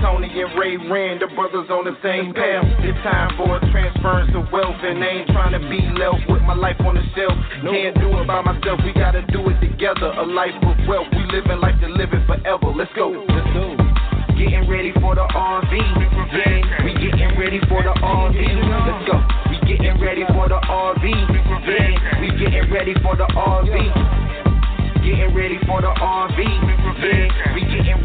Tony and Ray ran, the brothers on the same path. It's time for a transference of wealth, and I ain't trying to be left with my life on the shelf. Can't do it by myself, we gotta do it together. A life of wealth, we living life to live it forever. Let's go. Let's go. Getting ready for the RV, yeah. We getting ready for the RV. Let's go. We getting ready for the RV, yeah. We getting ready for the RV. Getting ready for the RV, yeah. We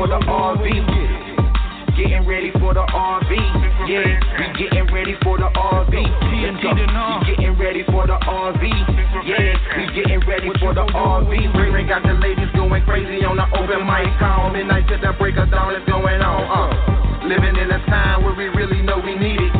For the RV. Getting ready for the RV, yeah. We getting ready for the RV. We getting ready for the RV, yeah. We getting ready for the RV. Ring ring got the ladies going crazy on the open mic call. Midnight to the break of dawn is going on. Uh. Living in a time where we really know we need it.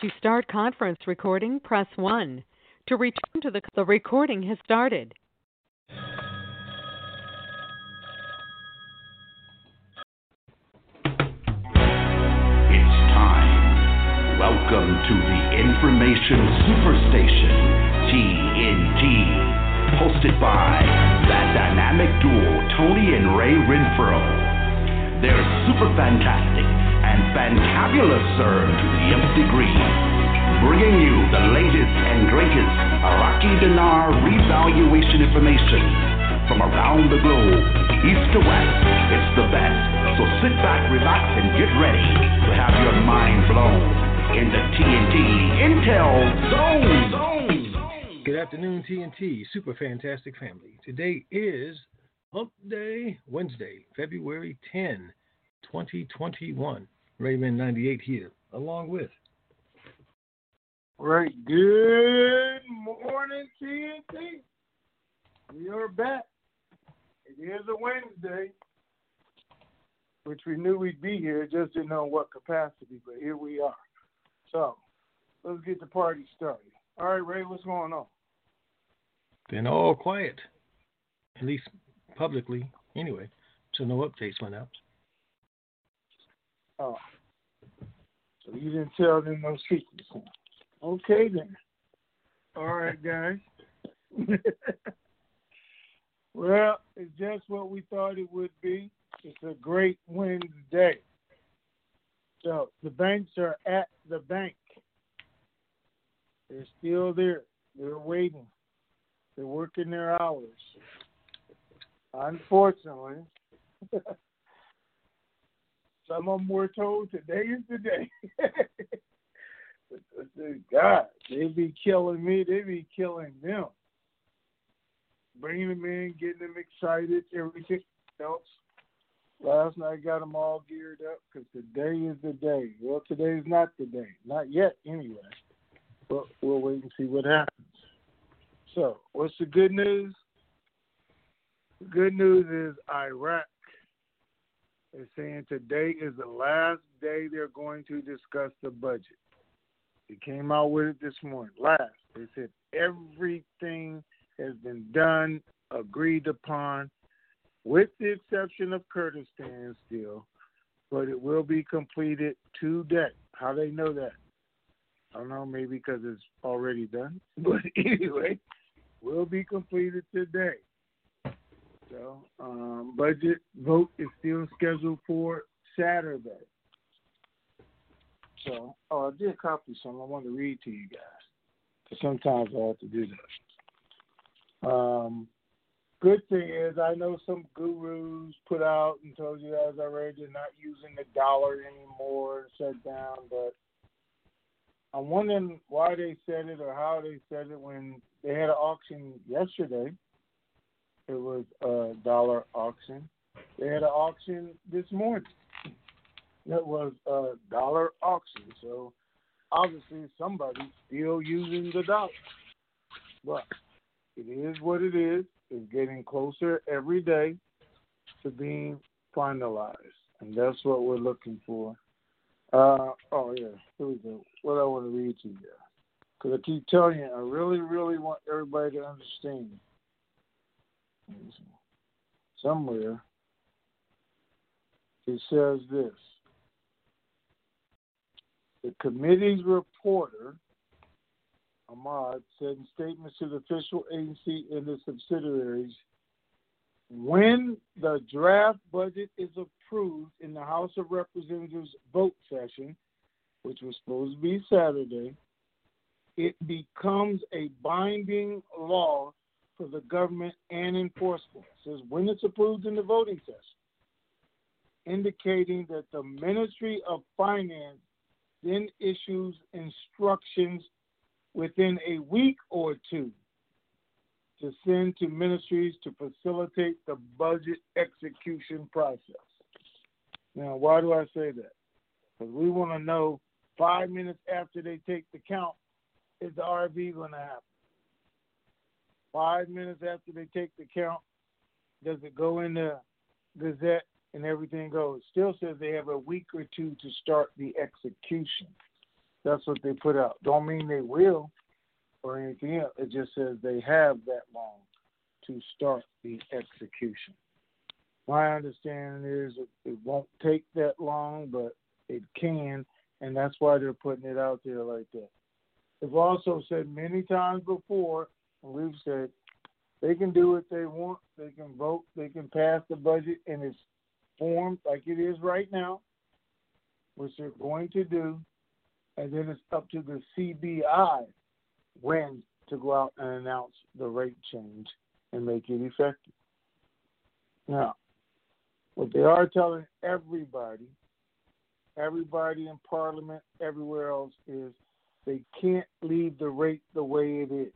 To start conference recording, press 1. To return to the the recording has started. It's time. Welcome to the Information Superstation, TNT. Hosted by that dynamic duo, Tony and Ray Renfro. They're super fantastic and fantabulous, sir, to the nth degree. Bringing you the latest and greatest Iraqi dinar revaluation information from around the globe, east to west. It's the best. So sit back, relax, and get ready to have your mind blown in the TNT Intel Zone. Good afternoon, TNT, Super Fantastic Family. Today is Hump Day, Wednesday, February 10, 2021. Rayman 98 here, along with. Right. Good morning, TNT. We are back. It is a Wednesday, which we knew we'd be here, just didn't know what capacity, but here we are. So let's get the party started. All right, Ray, what's going on? Been all quiet, at least publicly, anyway. So no updates went out. Oh, so you didn't tell them no secrets. Okay then. All right, guys. well, it's just what we thought it would be. It's a great Wednesday. So the banks are at the bank. They're still there. They're waiting. They're working their hours. Unfortunately, some of them were told today is the day. God, they be killing me. They be killing them. Bringing them in, getting them excited, everything else. Last night got them all geared up because today is the day. Well, today is not the day. Not yet, anyway. But we'll wait and see what happens. So, what's the good news? The good news is Iraq is saying today is the last day they're going to discuss the budget. They came out with it this morning. Last, they said everything has been done, agreed upon, with the exception of Kurdistan still, but it will be completed today. How they know that? I don't know, maybe because it's already done. But anyway, will be completed today. So, um, budget vote is still scheduled for Saturday. So, oh, I did copy some. I want to read to you guys. Because sometimes I have to do that. Um, good thing is, I know some gurus put out and told you guys already they're not using the dollar anymore shut down, but I'm wondering why they said it or how they said it when they had an auction yesterday. It was a dollar auction. They had an auction this morning. That was a dollar auction. So obviously somebody's still using the dollar. But it is what it is. It's getting closer every day to being finalized. And that's what we're looking for. Uh, oh, yeah. Here we go. What I want to read to you. Because I keep telling you, I really, really want everybody to understand. Somewhere it says this. The committee's reporter, Ahmad, said in statements to the official agency and the subsidiaries when the draft budget is approved in the House of Representatives vote session, which was supposed to be Saturday, it becomes a binding law for the government and enforcement. It says when it's approved in the voting session, indicating that the Ministry of Finance then issues instructions within a week or two to send to ministries to facilitate the budget execution process. Now, why do I say that? Because we want to know five minutes after they take the count, is the RV going to happen? Five minutes after they take the count, does it go in the Gazette and everything goes? Still says they have a week or two to start the execution. That's what they put out. Don't mean they will or anything else. It just says they have that long to start the execution. My understanding is it, it won't take that long, but it can, and that's why they're putting it out there like that. They've also said many times before, we've said they can do what they want. They can vote. They can pass the budget in its form like it is right now, which they're going to do, and then it's up to the CBI when to go out and announce the rate change and make it effective. Now, what they are telling everybody, everybody in Parliament, everywhere else, is they can't leave the rate the way it is.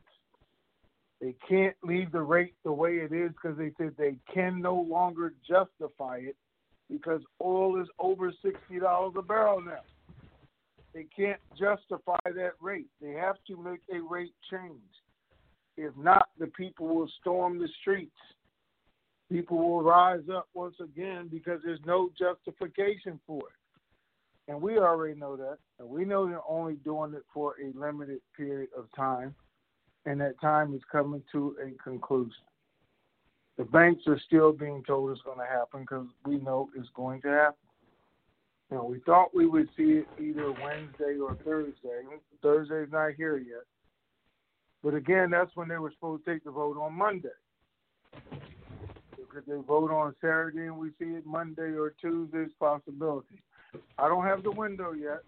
They can't leave the rate the way it is because they said they can no longer justify it because oil is over sixty dollars a barrel now. They can't justify that rate. They have to make a rate change. If not, the people will storm the streets. People will rise up once again because there's no justification for it. And we already know that. And we know they're only doing it for a limited period of time. And that time is coming to a conclusion. The banks are still being told it's going to happen because we know it's going to happen. Know, we thought we would see it either Wednesday or Thursday. Thursday's not here yet. But again, that's when they were supposed to take the vote on Monday. Could they vote on Saturday and we see it Monday or Tuesday's possibility. I don't have the window yet.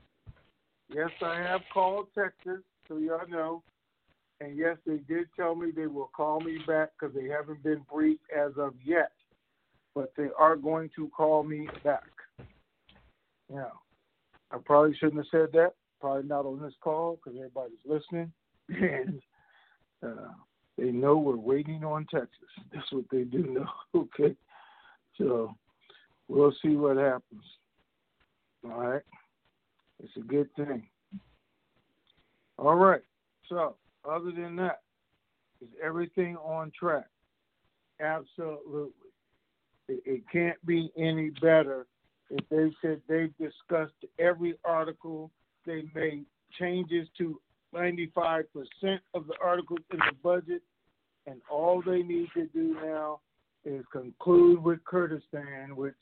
Yes, I have called Texas, so y'all know. And yes, they did tell me they will call me back because they haven't been briefed as of yet. But they are going to call me back. Yeah. I probably shouldn't have said that. Probably not on this call because everybody's listening. And uh, they know we're waiting on Texas. That's what they do know. Okay. So we'll see what happens. All right. It's a good thing. All right. So, other than that, is everything on track? Absolutely. It, it can't be any better if they said they've discussed every article, they made changes to 95% of the articles in the budget, and all they need to do now is conclude with Kurdistan, which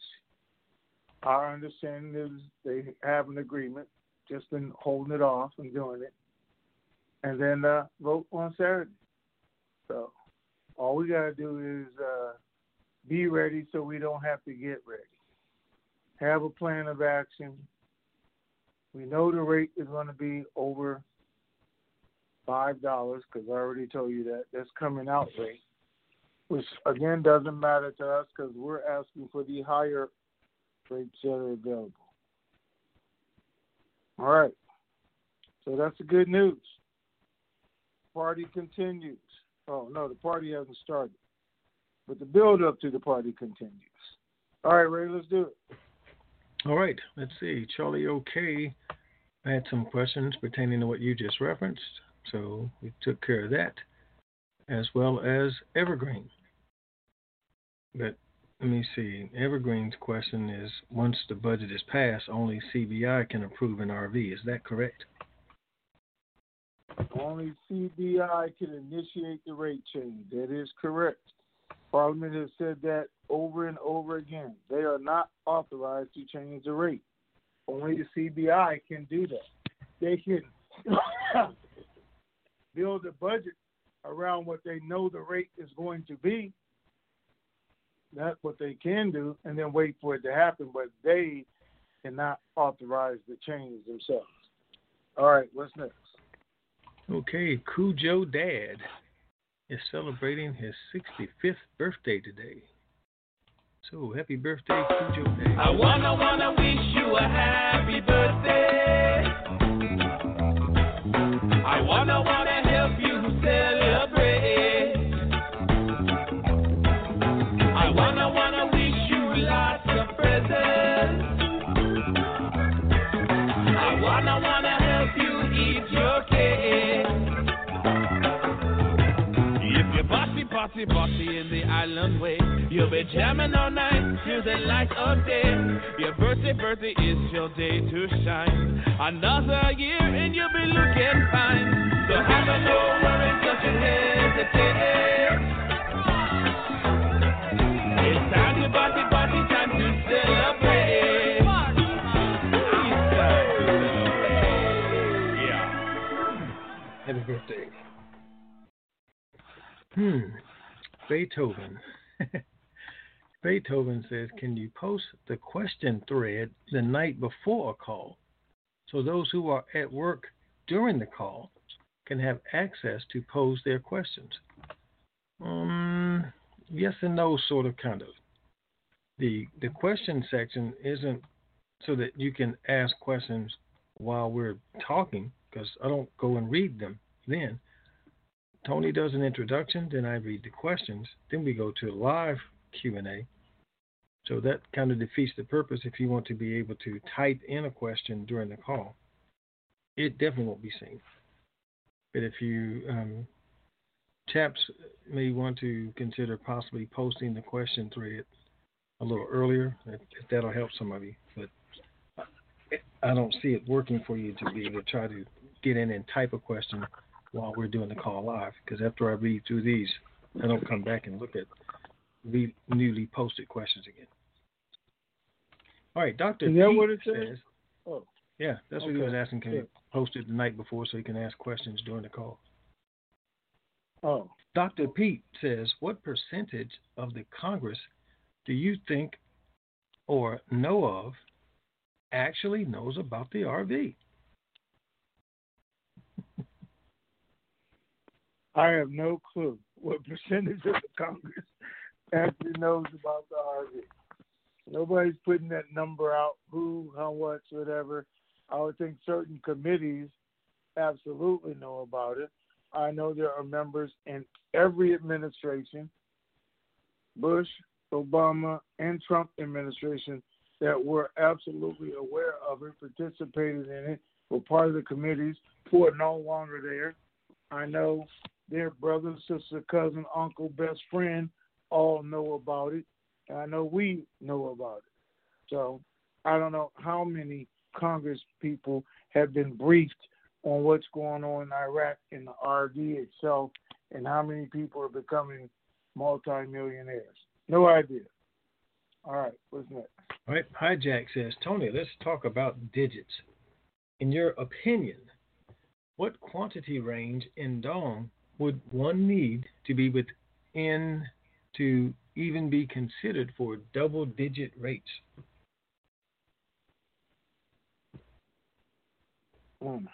our understanding is they have an agreement, just in holding it off and doing it, and then uh, vote on Saturday. So all we got to do is uh, be ready so we don't have to get ready. Have a plan of action. We know the rate is going to be over five dollars because I already told you that. That's coming out rate, which again doesn't matter to us because we're asking for the higher rates that are available. All right, so that's the good news. Party continues. Oh no, the party hasn't started, but the build up to the party continues. All right, Ray, let's do it. All right, let's see. Charlie OK I had some questions pertaining to what you just referenced. So we took care of that, as well as Evergreen. But let me see. Evergreen's question is once the budget is passed, only CBI can approve an RV. Is that correct? Only CBI can initiate the rate change. That is correct. Parliament has said that over and over again. They are not authorized to change the rate. Only the CBI can do that. They can build a budget around what they know the rate is going to be. That's what they can do, and then wait for it to happen. But they cannot authorize the change themselves. All right, what's next? Okay, Cujo Dad is celebrating his 65th birthday today. So happy birthday, Cujo Dad. I wanna wanna wish you a happy birthday. I wanna wanna bossy, bossy in the island way, you'll be jamming all night till the light of day. Your birthday, birthday is your day to shine. Another year and you'll be looking fine. So have a no worries, don't you hesitate. It's time to party, party, time to celebrate. Yeah. Happy birthday. Hmm. Beethoven. Beethoven says, Can you post the question thread the night before a call so those who are at work during the call can have access to pose their questions? Um, yes and no, sort of, kind of. The, the question section isn't so that you can ask questions while we're talking, because I don't go and read them then. Tony does an introduction, then I read the questions, then we go to a live Q&A, So that kind of defeats the purpose if you want to be able to type in a question during the call. It definitely won't be seen. But if you um, chaps may want to consider possibly posting the question thread a little earlier, if, if that'll help some of you. But I don't see it working for you to be able to try to get in and type a question while we're doing the call live. Because after I read through these, I don't come back and look at the newly posted questions again. All right, Doctor. Is that what it says? Oh. Yeah, that's Okay. what he was asking. Can you post it the night before so he can ask questions during the call? Oh. Dr. Pete says, What percentage of the Congress do you think or know of actually knows about the RV? I have no clue what percentage of the Congress actually knows about the RV. Nobody's putting that number out, who, how much, whatever. I would think certain committees absolutely know about it. I know there are members in every administration, Bush, Obama, and Trump administration, that were absolutely aware of it, participated in it, were part of the committees who are no longer there. I know their brother, sister, cousin, uncle, best friend all know about it. I know we know about it. So I don't know how many Congress people have been briefed on what's going on in Iraq and the RV itself and how many people are becoming multimillionaires. No idea. All right, what's next? All right, Hijack says, Tony, let's talk about digits. In your opinion, what quantity range in Dong would one need to be within to even be considered for double digit rates? Hmm.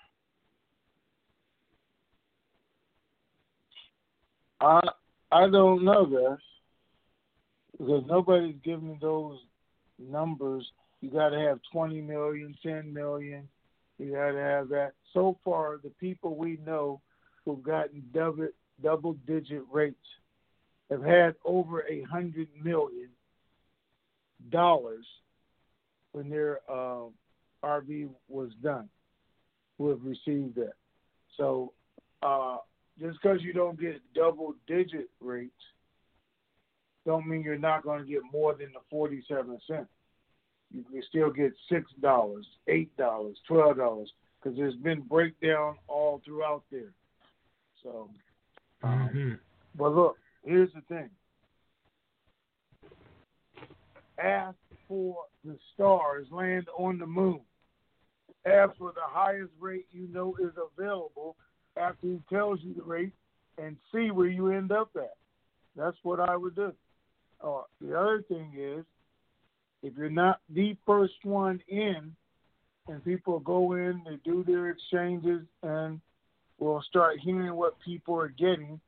I I don't know this because nobody's giving me those numbers. You got to have 20 million, 10 million. You got to have that. So far, the people we know who've gotten double double digit rates have had over a hundred million dollars when their uh, RV was done. Who have received that? So uh, just because you don't get double digit rates, don't mean you're not going to get more than the forty-seven cents. You can still get six dollars, eight dollars, twelve dollars, because there's been breakdown all throughout there. So, um, Mm-hmm. but look, here's the thing. Ask for the stars land on the moon. Ask for the highest rate you know is available after he tells you the rate and see where you end up at. That's what I would do. Uh, the other thing is, if you're not the first one in, and people go in, they do their exchanges, and we'll start hearing what people are getting.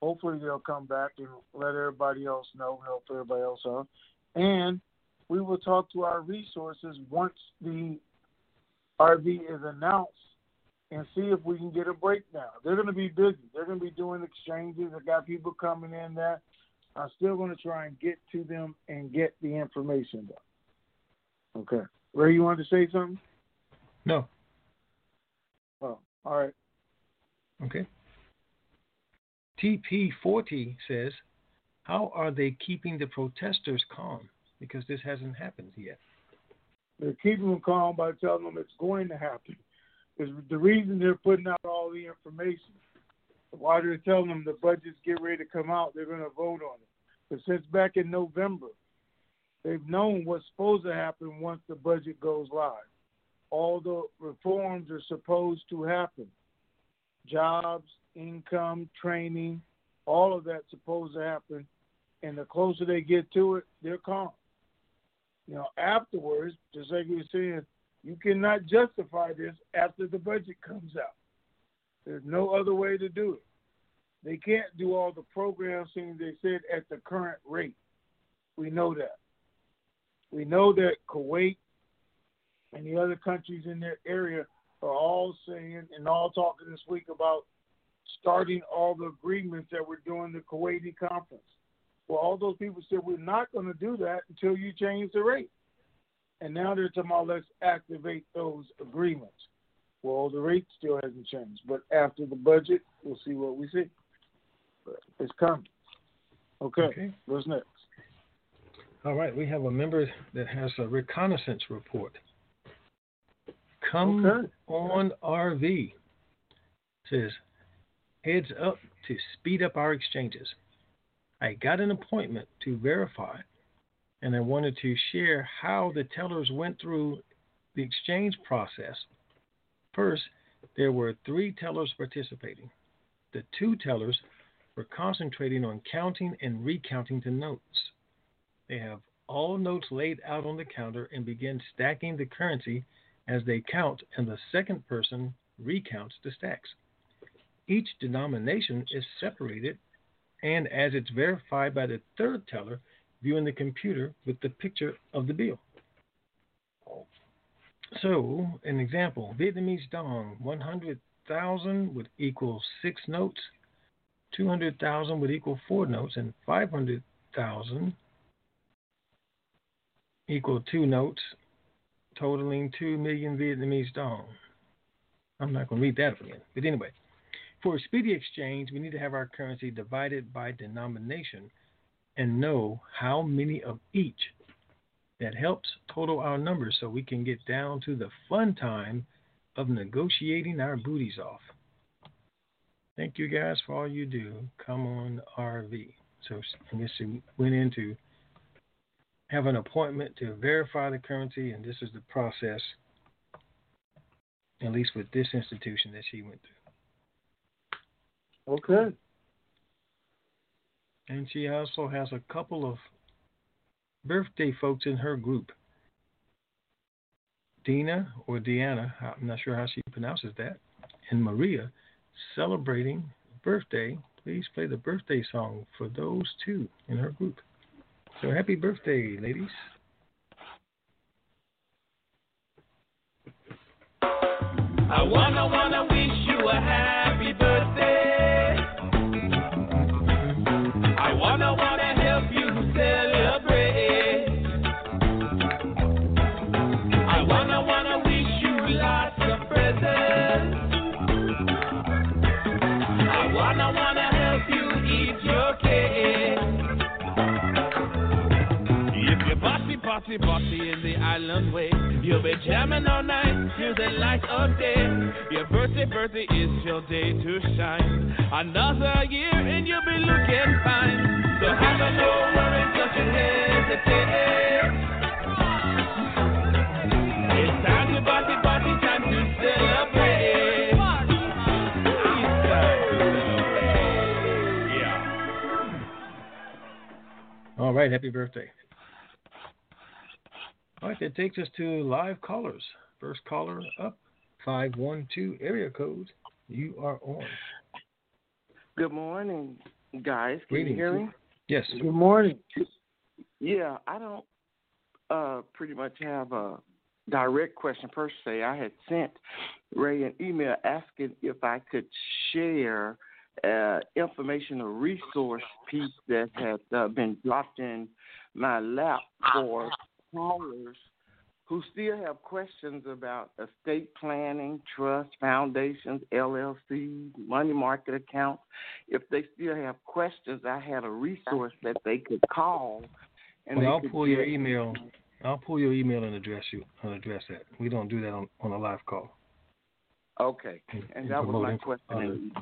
Hopefully, they'll come back and let everybody else know, help everybody else out. And we will talk to our resources once the RV is announced and see if we can get a breakdown. They're going to be busy. They're going to be doing exchanges. I got people coming in that I'm still going to try and get to them and get the information done. Okay. Ray, you wanted to say something? No. Oh, all right. Okay. TP40 says, How are they keeping the protesters calm? Because this hasn't happened yet. They're keeping them calm by telling them it's going to happen. Is the reason they're putting out all the information. Why they're telling them the budgets get ready to come out, they're going to vote on it. But since back in November, they've known what's supposed to happen once the budget goes live. All the reforms are supposed to happen. Jobs, income, training, all of that's supposed to happen. And the closer they get to it, they're calm. You know, afterwards, just like you were saying, you cannot justify this after the budget comes out. There's no other way to do it. They can't do all the programs they said at the current rate. We know that. We know that Kuwait and the other countries in their area are all saying and all talking this week about starting all the agreements that we're doing the Kuwaiti conference. Well, all those people said we're not going to do that until you change the rate. And now they're talking about let's activate those agreements. Well, the rate still hasn't changed, but after the budget, we'll see what we see. But it's coming. Okay. Okay. What's next? All right, we have a member that has a reconnaissance report. Come Okay. on RV says heads up to speed up our exchanges. I got an appointment to verify and I wanted to share how the tellers went through the exchange process. First, there were three tellers participating. The two tellers were concentrating on counting and recounting the notes. They have all notes laid out on the counter and begin stacking the currency as they count, and the second person recounts the stacks. Each denomination is separated, and as it's verified by the third teller viewing the computer with the picture of the bill. So, an example Vietnamese dong 100,000 would equal six notes, 200,000 would equal four notes, and 500,000 equal two notes, totaling 2 million Vietnamese dong. I'm not going to read that again. But anyway, for a speedy exchange, we need to have our currency divided by denomination and know how many of each. That helps total our numbers so we can get down to the fun time of negotiating our booties off. Thank you guys for all you do. Come on, RV. So I guess we went in to have an appointment to verify the currency, and this is the process, at least with this institution that she went through. Okay. And she also has a couple of birthday folks in her group. Dina or Deanna, I'm not sure how she pronounces that, and Maria celebrating birthday. Please play the birthday song for those two in her group. So happy birthday, ladies. I wanna, wanna wish you a happy party, party, in the island way, you'll be jamming all night till the light of day. Your birthday, birthday is your day to shine. Another year and you'll be looking fine. So have a no worries, don't you hesitate. It's time to party, party, time to celebrate. All right, happy birthday. All right, that takes us to live callers. First caller up, 512 area code. You are on. Good morning, guys. Can Greetings. you hear me? Yes. Good morning. Yeah, I don't uh pretty much have a direct question per se. I had sent Ray an email asking if I could share uh information or resource piece that had uh, been dropped in my lap for callers who still have questions about estate planning, trust, foundations, LLCs, money market accounts. If they still have questions, I had a resource that they could call. And Well, I'll pull your email. I'll pull your email and address you and address that. We don't do that on, on a live call. Okay, And- and that was my question.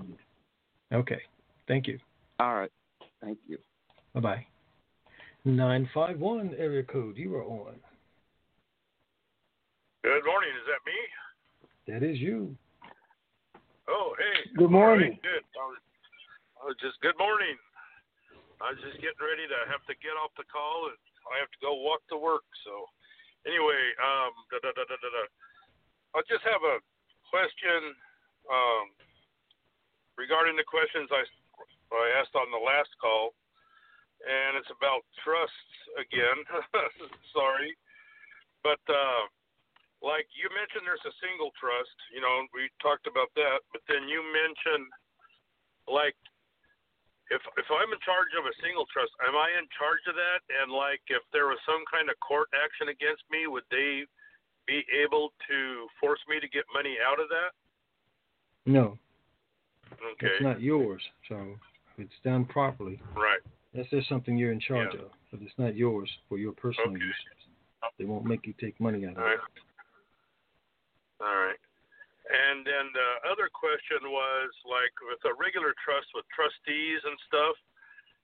Okay. Thank you. All right, thank you. Bye bye. 951 area code. You are on. Good morning. Is that me? That is you. Oh, hey. Good morning. Right, good. I was, I was just good morning. I was just getting ready to have to get off the call, and I have to go walk to work. So, anyway, um, da, da, da, da, da, da. I just have a question um, regarding the questions I I asked on the last call, and it's about trusts again. Sorry, but. Uh, like you mentioned there's a single trust you know we talked about that but then you mentioned like if if I'm in charge of a single trust, am I in charge of that? And like, if there was some kind of court action against me, would they be able to force me to get money out of that? No, Okay. it's not yours. So it's done properly, Right. That's just something you're in charge Yeah. of, but it's not yours for your personal Okay. use. They won't make you take money out of All it. right. All right. And then the other question was like with a regular trust with trustees and stuff,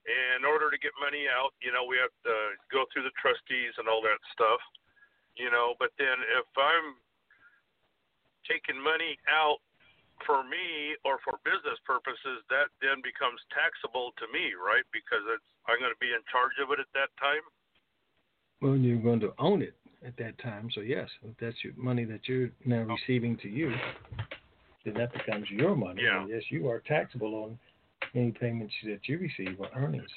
in order to get money out, you know, we have to go through the trustees and all that stuff, you know, but then if I'm taking money out for me or for business purposes, that then becomes taxable to me, right? Because it's I'm going to be in charge of it at that time. Well, you're going to own it at that time. So yes, if that's your money that you're now oh. receiving to you, then that becomes your money. Yeah. And yes, you are taxable on any payments that you receive or earnings.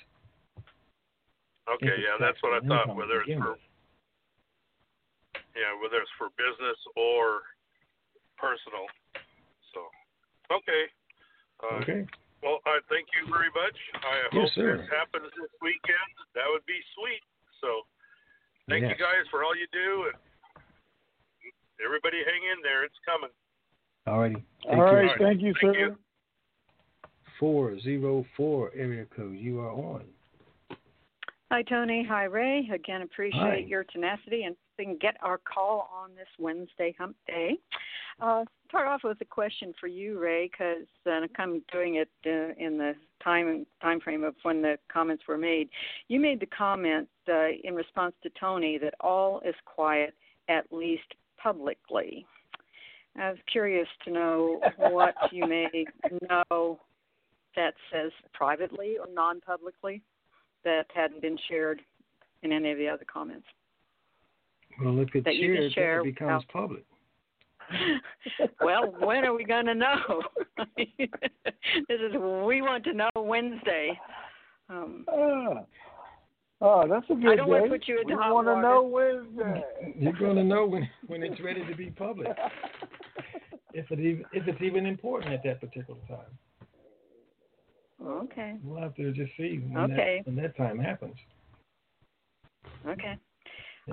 Okay, yeah, that's what I thought. Whether it's for with. yeah, whether it's for business or personal. So, okay. Uh, Okay. Well, I thank you very much. I Yes, hope sir. this happens this weekend. That would be sweet. So, thank Yes. you guys for all you do, and everybody hang in there. It's coming. All righty. All right, thank you, Thank sir. you. Four zero four area code. You are on. Hi, Tony. Hi, Ray. Again, appreciate Hi. your tenacity and can get our call on this Wednesday hump day. Uh, start off with a question for you, Ray, because uh, I'm doing it uh, in the time time frame of when the comments were made. You made the comment uh, in response to Tony that all is quiet, at least publicly. I was curious to know what you may know that says privately or non-publicly that hadn't been shared in any of the other comments. Well, if it's That shared, share it becomes without- public. Well, when are we going to know? this is we want to know Wednesday. Um, Ah, oh, that's a good I don't want to put you into we hot want to know Wednesday. You're going to know when when it's ready to be public. if it even if it's even important at that particular time. okay, We'll have to just see when Okay. that when that time happens. okay.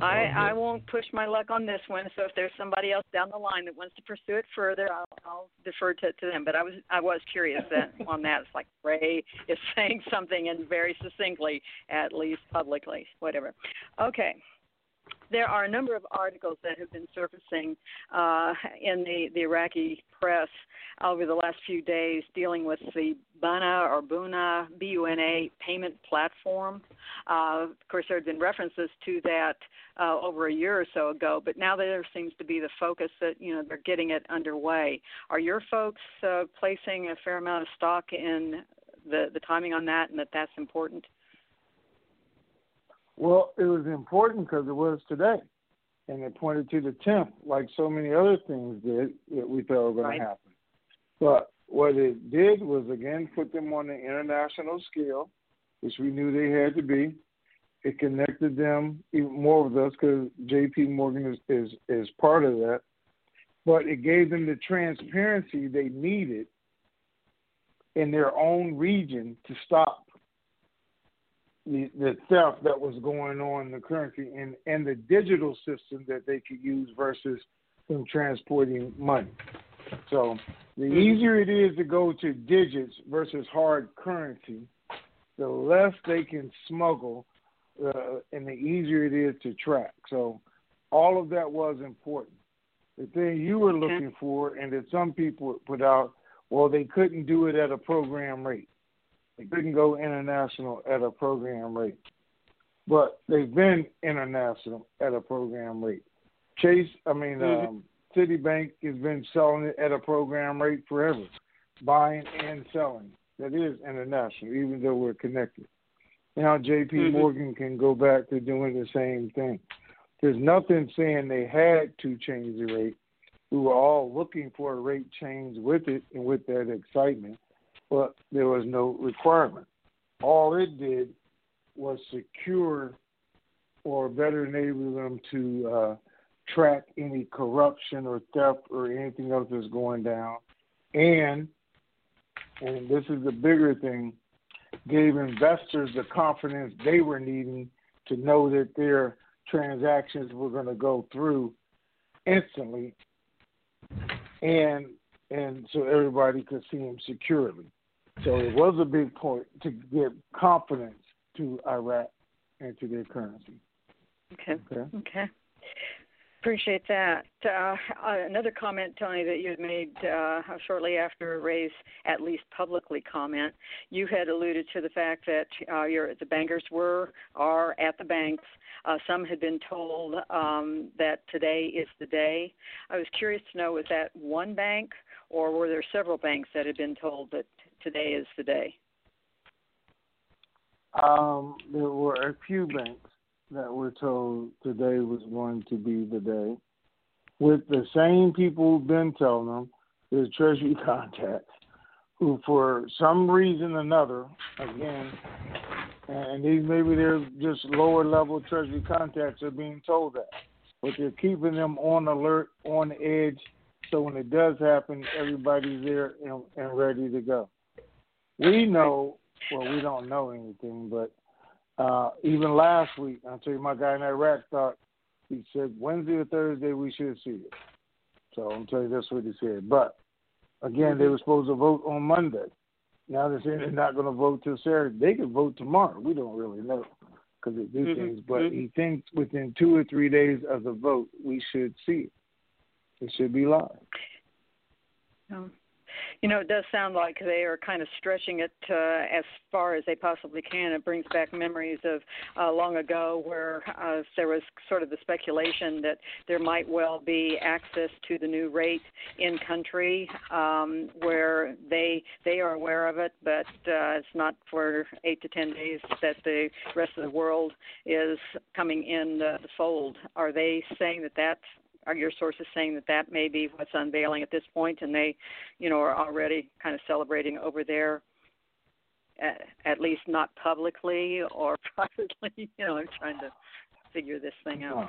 I I won't push my luck on this one. So if there's somebody else down the line that wants to pursue it further, I'll, I'll defer to, to them. But I was I was curious that on that. It's like Ray is saying something and very succinctly, at least publicly, whatever. Okay. There are a number of articles that have been surfacing uh, in the, the Iraqi press over the last few days dealing with the Buna or Buna, B-U-N-A payment platform. Uh, of course, there had been references to that uh, over a year or so ago, but now there seems to be the focus that you know they're getting it underway. Are your folks uh, placing a fair amount of stock in the the timing on that, and that that's important? Well, it was important because it was today, and it pointed to the tenth, like so many other things did that we thought were going Right. to happen. But what it did was again put them on the international scale, which we knew they had to be. It connected them even more with us because J.P. Morgan is, is is part of that. But it gave them the transparency they needed in their own region to stop the, the theft that was going on in the currency and, and the digital system that they could use versus them transporting money. So the easier it is to go to digits versus hard currency, the less they can smuggle uh, and the easier it is to track. So all of that was important. The thing you were looking for and that some people put out, well, they couldn't do it at a program rate. They couldn't go international at a program rate. But they've been international at a program rate. Chase, I mean, Mhm. um, Citibank has been selling it at a program rate forever, buying and selling. That is international, even though we're connected. Now J.P. Mhm. Morgan can go back to doing the same thing. There's nothing saying they had to change the rate. We were all looking for a rate change with it and with that excitement, but there was no requirement. All it did was secure or better enable them to uh, track any corruption or theft or anything else that's going down. And and this is the bigger thing, gave investors the confidence they were needing to know that their transactions were going to go through instantly, and and so everybody could see them securely. So it was a big point to give confidence to Iraq and to their currency. Okay. Okay. okay. Appreciate that. Uh, another comment, Tony, that you had made uh, shortly after Ray's at least publicly comment, you had alluded to the fact that uh, your, the bankers were are at the banks. Uh, some had been told um, that today is the day. I was curious to know was that one bank or were there several banks that had been told that today is the day? Um, there were a few banks that were told today was going to be the day, with the same people who've been telling them, the Treasury contacts, who for some reason or another, again, and these maybe they're just lower level Treasury contacts are being told that, but they're keeping them on alert, on edge, so when it does happen, everybody's there and, and ready to go. We know, well, we don't know anything, but uh, even last week, I'll tell you, my guy in Iraq thought he said Wednesday or Thursday we should see it. So I'm telling you that's what he said. But again, they were supposed to vote on Monday. Now they're saying they're not going to vote till Saturday. They could vote tomorrow. We don't really know because they do mm-hmm. things. But mm-hmm. he thinks within two or three days of the vote, we should see it. It should be live. Oh you know, it does sound like they are kind of stretching it uh, as far as they possibly can. It brings back memories of uh, long ago where uh, there was sort of the speculation that there might well be access to the new rate in country um, where they they are aware of it, but uh, it's not for eight to ten days that the rest of the world is coming in the, the fold. Are they saying that that's are your sources saying that that may be what's unveiling at this point, and they, you know, are already kind of celebrating over there, at, at least not publicly or privately. You know, I'm trying to figure this thing out.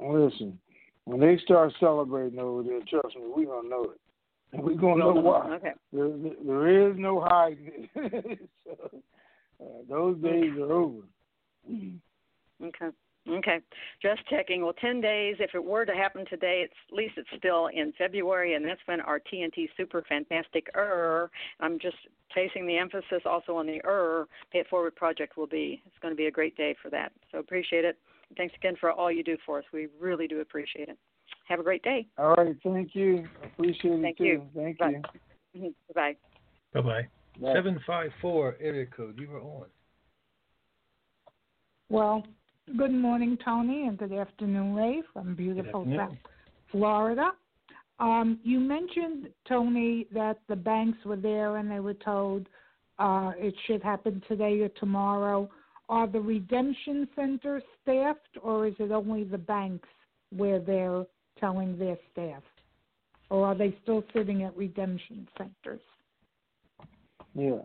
Listen, when they start celebrating over there, trust me, we're gonna know it, and we're gonna know why. Okay. There, there is no hiding. so, uh, those days are over. Okay. Okay, just checking. Well, 10 days, if it were to happen today, it's, at least it's still in February, and that's when our TNT Super Fantastic ER, I'm just placing the emphasis also on the ER, Pay It Forward project will be. It's going to be a great day for that. So appreciate it. Thanks again for all you do for us. We really do appreciate it. Have a great day. All right, thank you. Appreciate it thank too. You. Thank Bye. you. Mm-hmm. Bye. Bye bye. 754 area code, you were on. Well, Good morning, Tony, and good afternoon, Ray, from beautiful South Florida. Um, you mentioned, Tony, that the banks were there and they were told uh, it should happen today or tomorrow. Are the redemption centers staffed, or is it only the banks where they're telling their staff? Or are they still sitting at redemption centers? Yeah.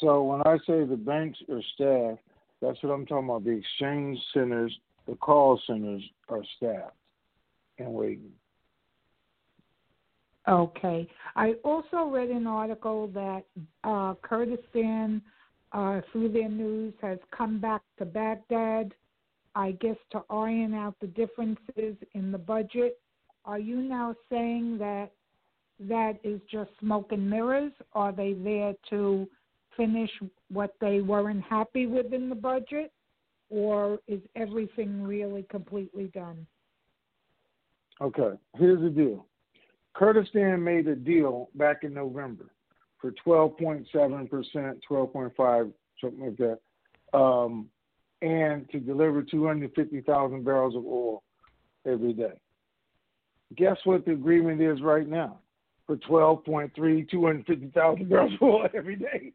So when I say the banks are staffed, that's what I'm talking about. The exchange centers, the call centers are staffed and waiting. Okay. I also read an article that uh, Kurdistan, uh, through their news, has come back to Baghdad, I guess, to iron out the differences in the budget. Are you now saying that that is just smoke and mirrors? Are they there to finish what they weren't happy with in the budget, or is everything really completely done? Okay, here's the deal. Kurdistan made a deal back in November for 12.7%, 12.5, something like that, um, and to deliver 250,000 barrels of oil every day. Guess what the agreement is right now? For 12.3, 250,000 barrels of oil every day.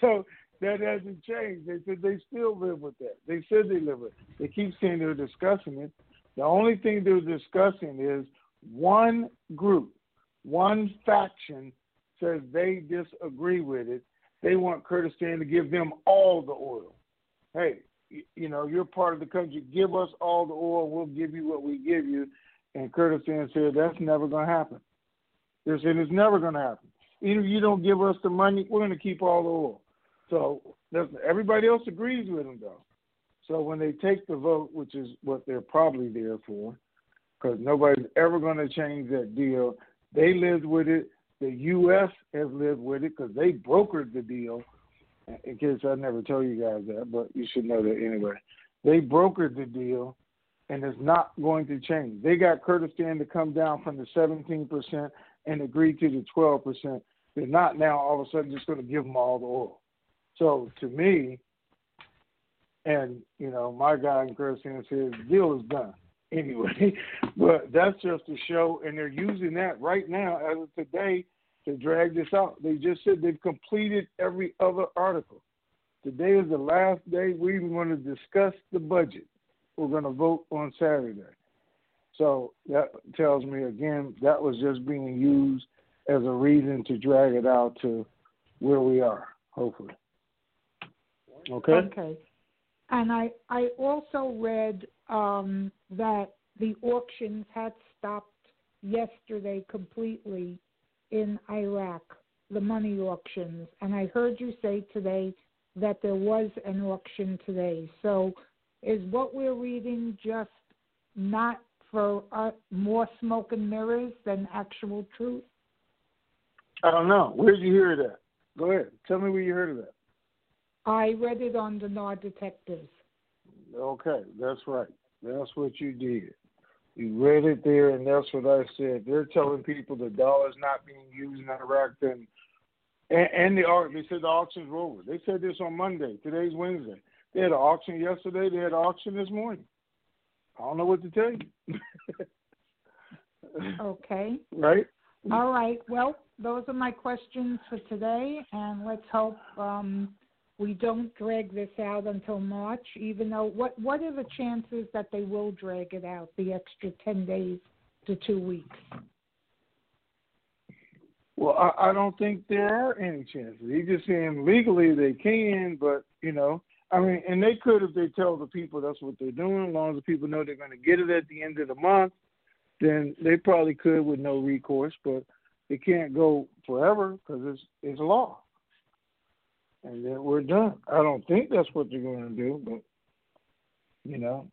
So that hasn't changed. They said they still live with that. They said they live with it. They keep saying they're discussing it. The only thing they're discussing is one group, one faction says they disagree with it. They want Kurdistan to give them all the oil. Hey, you know, you're part of the country. Give us all the oil. We'll give you what we give you. And Kurdistan said that's never going to happen. They're saying it's never going to happen. Even if you don't give us the money, we're going to keep all the oil. So everybody else agrees with them, though. So when they take the vote, which is what they're probably there for, because nobody's ever going to change that deal. They lived with it. The U.S. has lived with it because they brokered the deal. In case I never tell you guys that, but you should know that anyway. They brokered the deal, and it's not going to change. They got Kurdistan to come down from the 17% and agree to the 12%. They're not now all of a sudden just going to give them all the oil. So to me, and you know, my guy in Kurdistan says the deal is done anyway. but that's just a show, and they're using that right now as of today to drag this out. They just said they've completed every other article. Today is the last day we even want to discuss the budget. We're going to vote on Saturday. So that tells me again that was just being used as a reason to drag it out to where we are, hopefully. Okay. Okay. And I I also read um, that the auctions had stopped yesterday completely in Iraq, the money auctions, and I heard you say today that there was an auction today. So, is what we're reading just not for uh, more smoke and mirrors than actual truth? I don't know. Where did you hear that? Go ahead. Tell me where you heard of that. I read it on the Dinar Detectives. Okay, that's right. That's what you did. You read it there, and that's what I said. They're telling people the dollar's not being used in Iraq, then, and, and the they said the auctions were over. They said this on Monday. Today's Wednesday. They had an auction yesterday. They had an auction this morning. I don't know what to tell you. okay. Right. All right. Well, those are my questions for today, and let's hope um, we don't drag this out until March. Even though, what what are the chances that they will drag it out the extra ten days to two weeks? Well, I, I don't think there are any chances. He's just saying legally they can, but you know, I mean, and they could if they tell the people that's what they're doing. As long as the people know they're going to get it at the end of the month, then they probably could with no recourse. But it can't go forever because it's it's law, and then we're done. I don't think that's what they're going to do, but you know,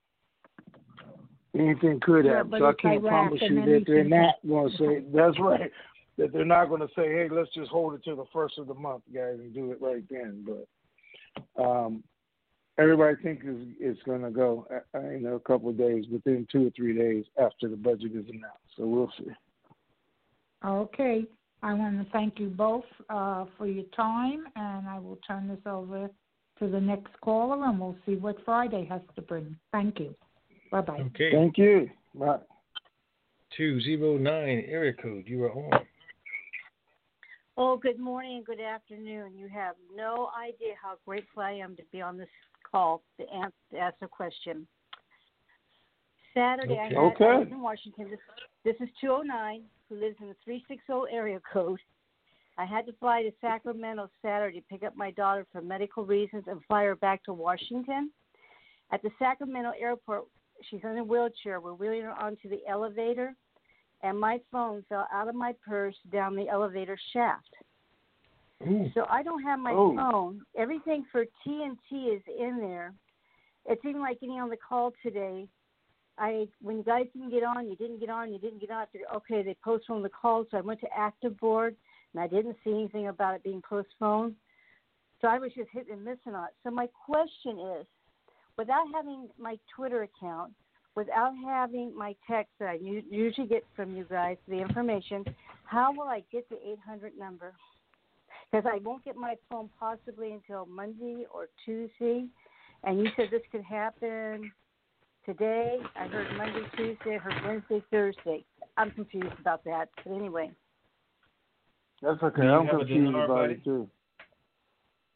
anything could happen. but so I can't promise you that they're not going to say that's right. That they're not going to say, "Hey, let's just hold it to the first of the month, guys, and do it right then." But um, everybody thinks it's, it's going to go uh, uh, in a couple of days, within two or three days after the budget is announced. So we'll see. Okay. I want to thank you both uh, for your time, and I will turn this over to the next caller, and we'll see what Friday has to bring. Thank you. Bye bye. Okay. Thank you. Bye. Two zero nine area code. You are on. Oh, good morning and good afternoon. You have no idea how grateful I am to be on this call to, answer, to ask a question. Saturday, I, had, Okay. In Washington. This, this is 209, who lives in the 360 area code. I had to fly to Sacramento Saturday to pick up my daughter for medical reasons and fly her back to Washington. At the Sacramento airport, she's in a wheelchair. We're wheeling her onto the elevator, and my phone fell out of my purse down the elevator shaft. Ooh. So I don't have my Oh. phone. Everything for TNT is in there. It's even like getting on the call today. I when you guys didn't get on, you didn't get on, you didn't get on. Okay, they postponed the call, so I went to active board and I didn't see anything about it being postponed. So I was just hit and missing on it. So my question is, without having my Twitter account, without having my text that I usually get from you guys, the information, how will I get the 800 number? Because I won't get my phone possibly until Monday or Tuesday. And you said this could happen today. I heard Monday, Tuesday. I heard Wednesday, Thursday. I'm confused about that. But anyway, That's okay. I'm have a confused dinar about buddy? it too.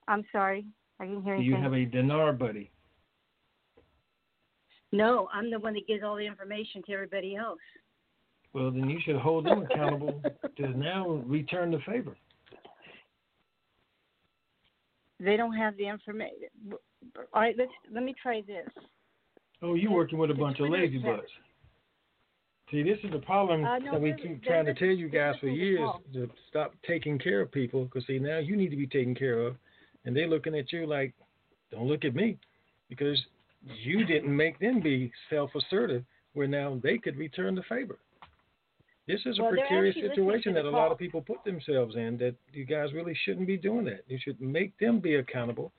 I'm sorry. I didn't hear Do you have a dinar buddy? No, I'm the one that gives all the information to everybody else. Well, then you should hold them accountable to now return the favor. They don't have the information. All right, let's let me try this. Oh, you working with a bunch of lazy butts. See, this is the problem Uh, no, that we keep trying to tell you guys for years to stop taking care of people. Because see, now you need to be taken care of, and they're looking at you like, "Don't look at me," because you didn't make them be self-assertive, where now they could return the favor. This is a Well, they're precarious situation that the a lot of people put themselves in. That you guys really shouldn't be doing that. You should make them be accountable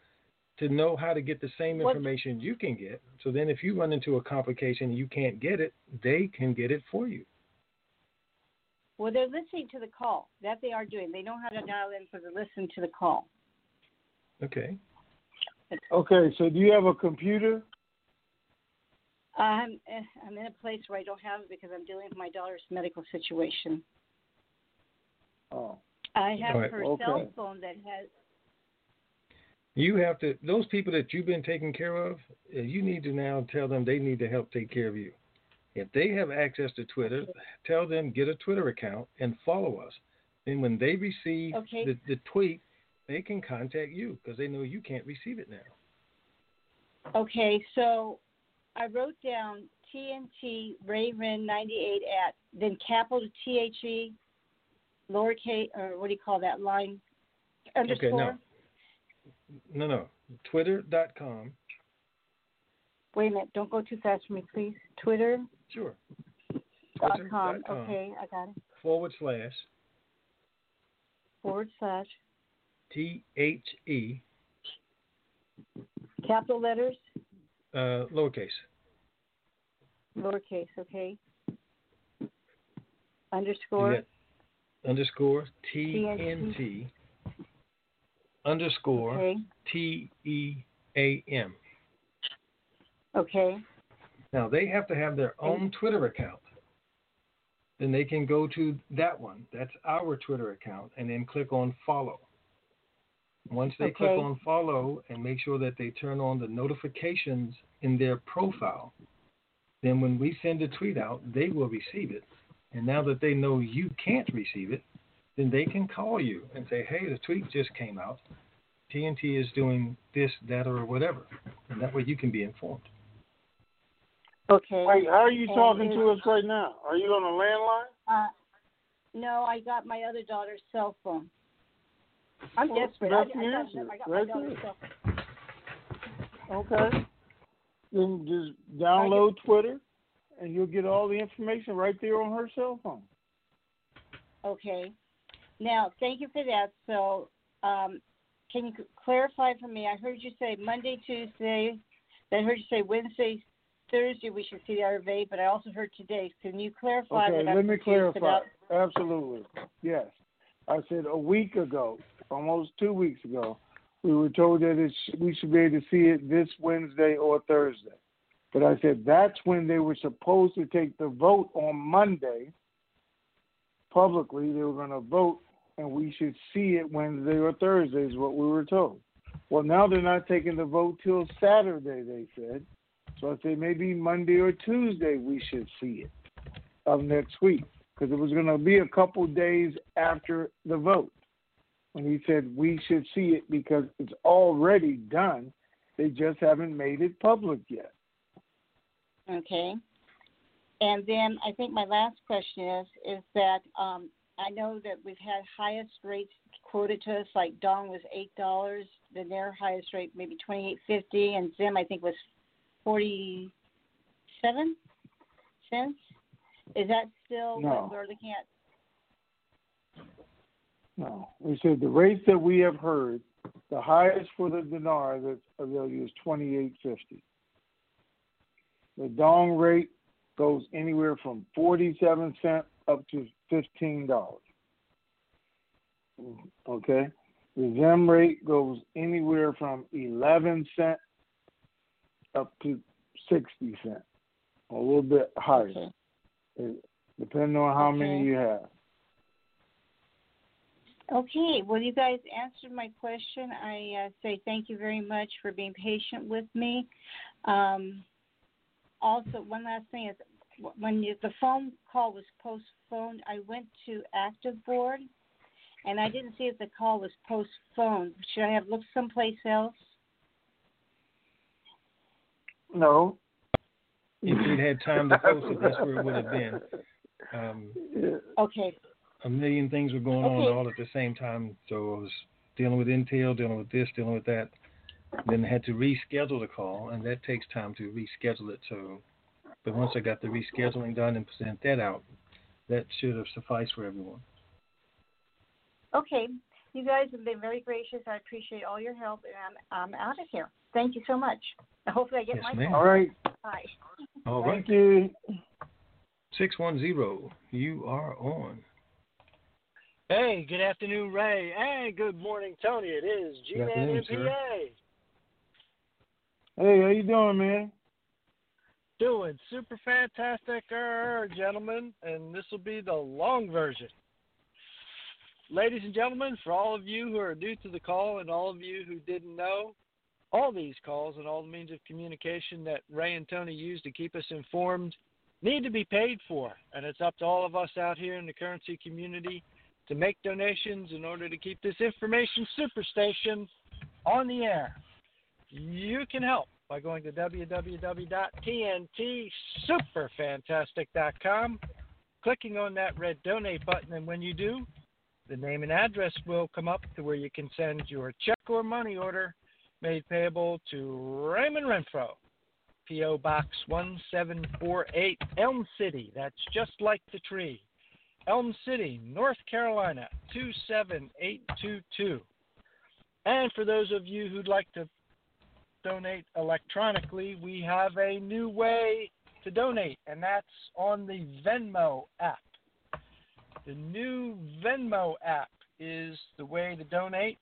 to know how to get the same What- information you can get. So then, if you run into a complication and you can't get it, they can get it for you. Well, they're listening to the call. That they are doing. They know how to dial in for the listen to the call. Okay. Okay, so do you have a computer? I'm eh, I'm in a place where I don't have it because I'm dealing with my daughter's medical situation. Oh, I have right, her okay. cell phone that has. You have to. Those people that you've been taking care of, uh, you need to now tell them they need to help take care of you. If they have access to Twitter, tell them get a Twitter account and follow us. Then when they receive Okay. the, the tweet, they can contact you because they know you can't receive it now. Okay, so I wrote down TNT Ray Ren 98 at then capital T H E lowercase or what do you call that line underscore. Okay, no. No, no. Twitter.com. Wait a minute, don't go too fast for me, please. Twitter Sure. dot Twitter com. dot com. Okay, I got it. Forward slash Forward slash T H E capital letters, uh, lowercase. lowercase. Okay. Underscore. Underscore. TNT underscore T E A M. Okay. Now they have to have their own Twitter account. Then they can go to that one. That's our Twitter account, and then click on follow. Once they click on follow and make sure that they turn on the notifications in their profile, then when we send a tweet out, they will receive it. And now that they know you can't receive it, then they can call you and say, hey, the tweet just came out. TNT is doing this, that, or whatever. And that way you can be informed. Okay. Wait, how are you And talking to us right now? Are you on a landline? Uh, no, I got my other daughter's cell phone. I'm Well, desperate. I, I that's the I answer. got Right there. Okay. Then just download Twitter, and you'll get all the information right there on her cell phone. Okay. Now, thank you for that. So, um, can you clarify for me? I heard you say Monday, Tuesday. Then I heard you say Wednesday, Thursday. We should see the RV, but I also heard today. Can you clarify Okay, that? I'm let me clarify. About, Absolutely. Yes. I said a week ago, almost two weeks ago, we were told that it sh- we should be able to see it this Wednesday or Thursday. But I said that's when they were supposed to take the vote on Monday. Publicly, they were going to vote, and we should see it Wednesday or Thursday, is what we were told. Well, now they're not taking the vote till Saturday, they said. So I said maybe Monday or Tuesday we should see it of next week because it was going to be a couple days after the vote. When he said we should see it because it's already done, they just haven't made it public yet. okay. And then I think my last question is is that um, I know that we've had highest rates quoted to us, like Dong was eight dollars, then their highest rate maybe twenty eight fifty, and Zim I think was forty seven cents. Is that still No. what we're looking at? No, we said the rates that we have heard, the highest for the dinar that they'll use twenty eight fifty. The dong rate goes anywhere from forty seven cent up to fifteen dollars. Okay, the zim rate goes anywhere from eleven cent up to sixty cent, a little bit higher, Okay. Depending on how many you have. Okay, well, you guys answered my question. I uh, say thank you very much for being patient with me. Um, also, one last thing is when you, the phone call was postponed, I went to Active Board and I didn't see if the call was postponed. Should I have looked someplace else? No, If you'd had time to post it, that's where it would have been. Um, Okay, a million things were going Okay. on all at the same time, so I was dealing with Intel, dealing with this, dealing with that. Then I had to reschedule the call, and that takes time to reschedule it. So, but once I got the rescheduling done and sent that out, that should have sufficed for everyone. Okay. You guys have been very gracious. I appreciate all your help, and I'm, I'm out of here. Thank you so much. Hopefully, I get Yes, my ma'am. call. All right. Bye. All right. Thank you. 610, you are on. Hey, good afternoon, Ray. Hey, good morning, Tony. It is G Man. MPA. Hey, how you doing, man? Doing super fantastic, er, gentlemen, and this will be the long version. Ladies and gentlemen, for all of you who are new to the call and all of you who didn't know, all these calls and all the means of communication that Ray and Tony use to keep us informed need to be paid for. And it's up to all of us out here in the currency community to make donations in order to keep this information superstation on the air. You can help by going to www.tntsuperfantastic.com, clicking on that red donate button, and when you do, the name and address will come up to where you can send your check or money order made payable to Raymond Renfro, P.O. Box 1748, Elm City. That's just like the tree. Elm City, North Carolina 27822. And for those of you who'd like to donate electronically, we have a new way to donate, and that's on the Venmo app. The new Venmo app is the way to donate.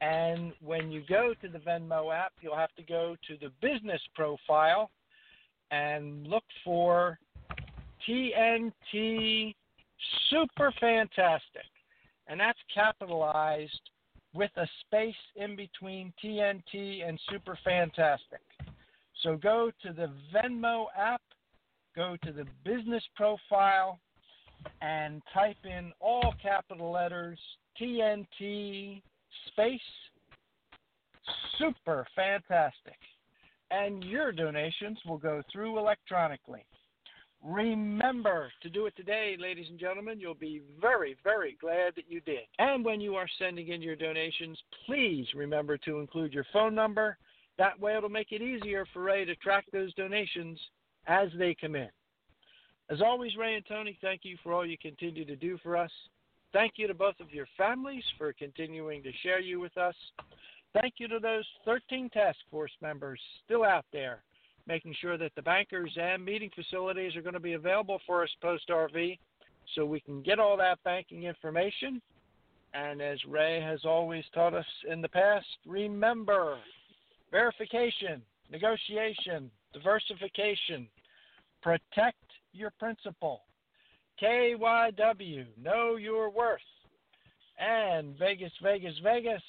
And when you go to the Venmo app, you'll have to go to the business profile and look for TNT Super Fantastic. And that's capitalized with a space in between TNT and Super Fantastic. So go to the Venmo app, go to the business profile, and type in all capital letters TNT space Super Fantastic. And your donations will go through electronically. Remember to do it today, ladies and gentlemen. You'll be very, very glad that you did. And when you are sending in your donations, please remember to include your phone number. That way, it'll make it easier for Ray to track those donations as they come in. As always, Ray and Tony, thank you for all you continue to do for us. Thank you to both of your families for continuing to share you with us. Thank you to those 13 task force members still out there making sure that the bankers and meeting facilities are going to be available for us post RV so we can get all that banking information. And as Ray has always taught us in the past, remember verification, negotiation, diversification, protect your principal. KYW, know your worth. And Vegas, Vegas, Vegas.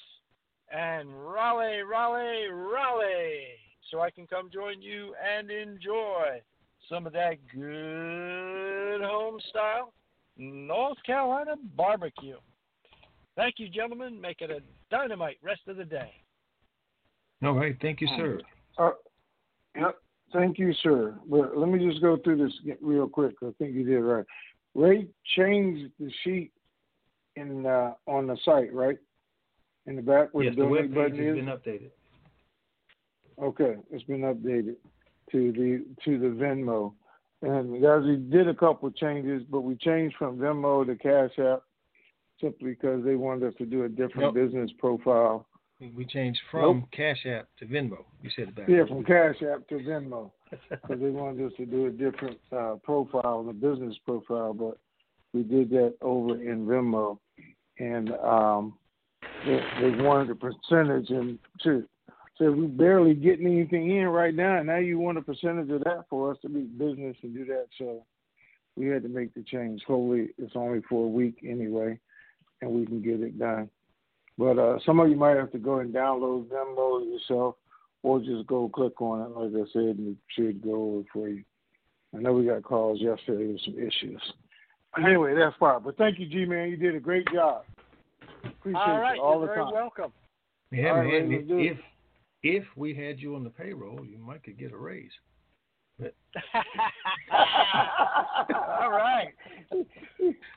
And Raleigh, Raleigh, Raleigh so I can come join you and enjoy some of that good home style North Carolina barbecue. Thank you, gentlemen. Make it a dynamite rest of the day. All right. Thank you, sir. Uh, yep. Thank you, sir. But let me just go through this real quick. I think you did right. Ray changed the sheet in uh, on the site, right? In the back where yes, the the donate web button page has is. been updated. Okay, it's been updated to the to the Venmo, and guys, we did a couple changes, but we changed from Venmo to Cash App simply because they wanted us to do a different Nope. business profile. We changed from Cash App to Venmo. You said it back. Yeah, from Cash App to Venmo because they wanted us to do a different uh, profile, the business profile, but we did that over in Venmo, and um, they, they wanted a percentage, and to so we're barely getting anything in right now. And now you want a percentage of that for us to be business and do that. So we had to make the change. Hopefully, it's only for a week anyway, and we can get it done. But uh, some of you might have to go and download Venmo yourself, or just go click on it. Like I said, and it should go over for you. I know we got calls yesterday with some issues. But anyway, that's fine. But thank you, G man. You did a great job. Appreciate all right, you all you're the very time. welcome. Yeah, All right, man. let's it. If if we had you on the payroll, you might could get a raise. All right.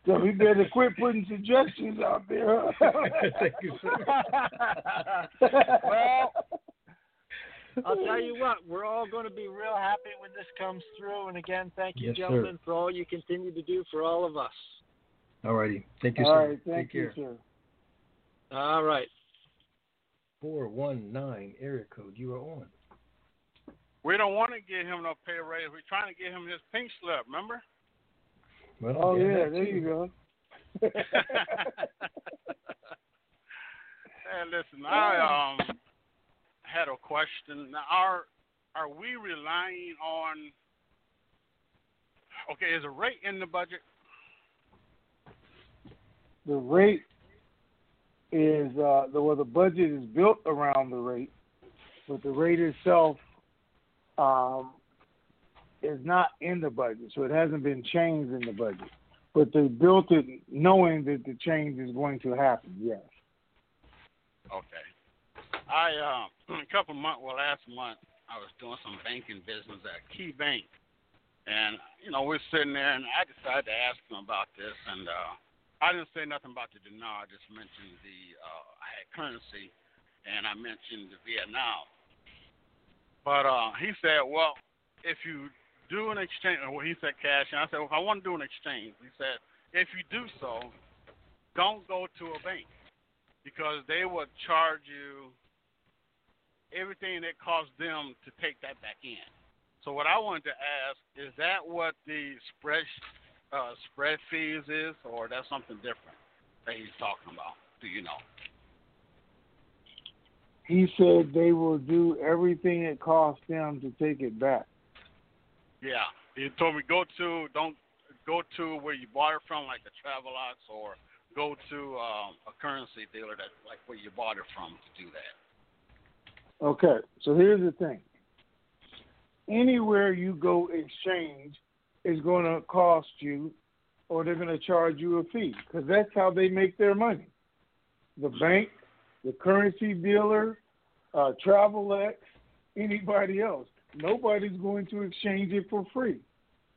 So we better quit putting suggestions out there. Thank you, sir. well, I'll tell you what, we're all going to be real happy when this comes through. And again, thank you, Yes, sir. gentlemen, for all you continue to do for all of us. All righty. Thank you, All sir. right, thank Take you, care. sir. All right. 419 area code. You are on. We don't want to give him no pay raise. We're trying to get him his pink slip. Remember? Well, Oh yeah, there too. you go. Hey, listen, I um had a question. Now, are are we relying on? Okay, is a rate in the budget? the rate is uh the well the budget is built around the rate, but the rate itself um is not in the budget, so it hasn't been changed in the budget. But they built it knowing that the change is going to happen. Yes. Okay. I uh, a couple months, well, last month, I was doing some banking business at Key Bank, and you know we're sitting there, and I decided to ask him about this, and uh, I didn't say nothing about the dinar. I just mentioned the uh, currency, and I mentioned the Vietnam. But uh, he said, well, if you do an exchange, well, he said cash, and I said, well, if I want to do an exchange, he said, if you do so, don't go to a bank because they will charge you everything that costs them to take that back in. So what I wanted to ask is that what the spread uh, spread fees is, or that's something different that he's talking about? Do you know? He said they will do everything it costs them to take it back. Yeah, he told me go to don't go to where you bought it from, like the Travelex, or go to um, a currency dealer that like where you bought it from to do that. Okay, so here's the thing. Anywhere you go exchange is going to cost you, or they're going to charge you a fee, because that's how they make their money. The bank, the currency dealer, uh, Travelex, anybody else. Nobody's going to exchange it for free.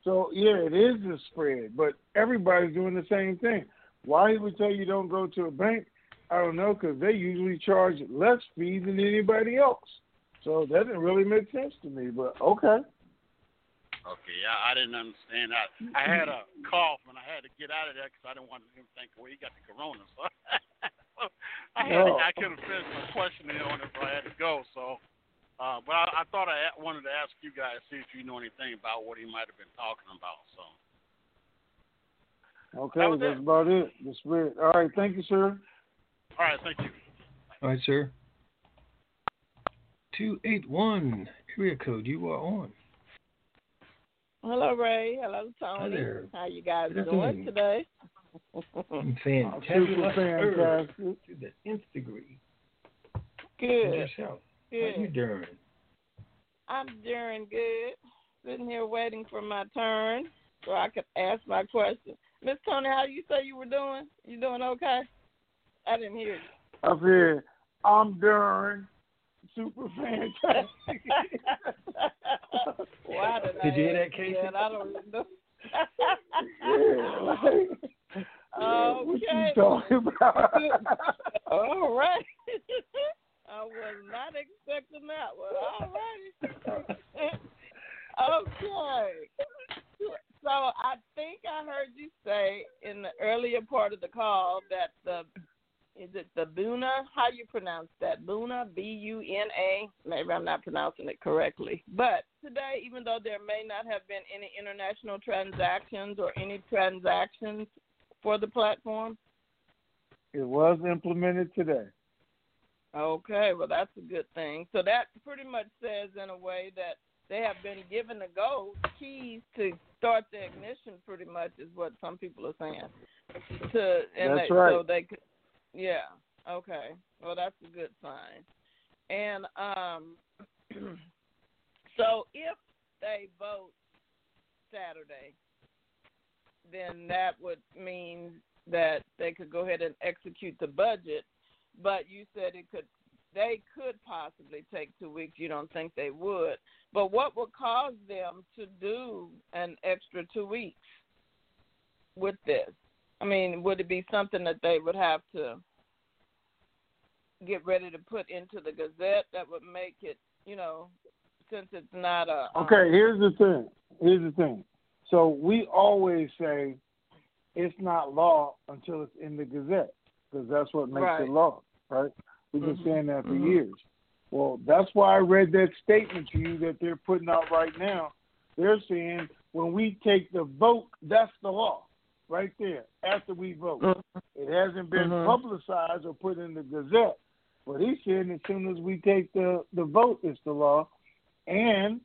So yeah, it is a spread, but everybody's doing the same thing. Why he would tell you don't go to a bank? I don't know, because they usually charge less fees than anybody else. So that didn't really make sense to me. But okay. Okay, I, I didn't understand that. I had a cough and I had to get out of there because I didn't want him to think, well, he got the corona. So I had to, I couldn't finish my questioning on it, so I had to go. So, uh, but I, I thought I wanted to ask you guys see if you know anything about what he might have been talking about. So, Okay, That that's it. about it. The spread. All right, thank you, sir. all right, thank you. All right, sir. 281 area code. You are on. Hello, Ray. Hello, Tony. there. How you guys Good doing afternoon. today? Fantabulous Super Earth to the nth degree. Good. Yourself. How Good. you doing? I'm doing good. Sitting here waiting for my turn so I could ask my question. Miss Tony, how you say you were doing? You doing okay? I didn't hear you. Up here, I'm Darren. Super fantastic. Why did, Did I you hear that, Casey? that? I don't even know. yeah, like, what you Okay. talking about? All right. I was not expecting that one. All right. okay. So I think I heard you say in the earlier part of the call that the is it the Buna? How you pronounce that? Buna, B U N A. Maybe I'm not pronouncing it correctly. But today, even though there may not have been any international transactions or any transactions for the platform, it was implemented today. Okay, well that's a good thing. So that pretty much says in a way that they have been given the go keys to start the ignition. Pretty much is what some people are saying. To and That's they, right. So they could, yeah. Okay. Well, that's a good sign. And um, so if they vote Saturday, then that would mean that they could go ahead and execute the budget. But you said it could they could possibly take two weeks. You don't think they would, but what would cause them to do an extra two weeks with this? I mean, would it be something that they would have to get ready to put into the Gazette that would make it, you know, since it's not a. Um, Okay, here's the thing. Here's the thing. So we always say it's not law until it's in the Gazette because that's what makes Right. it law, right? We've been Mhm. saying that for Mhm. years. Well, that's why I read that statement to you that they're putting out right now. They're saying when we take the vote, that's the law, right there. After we vote, it hasn't been Mhm. publicized or put in the Gazette. But he's saying as soon as we take the the vote, it's the law. And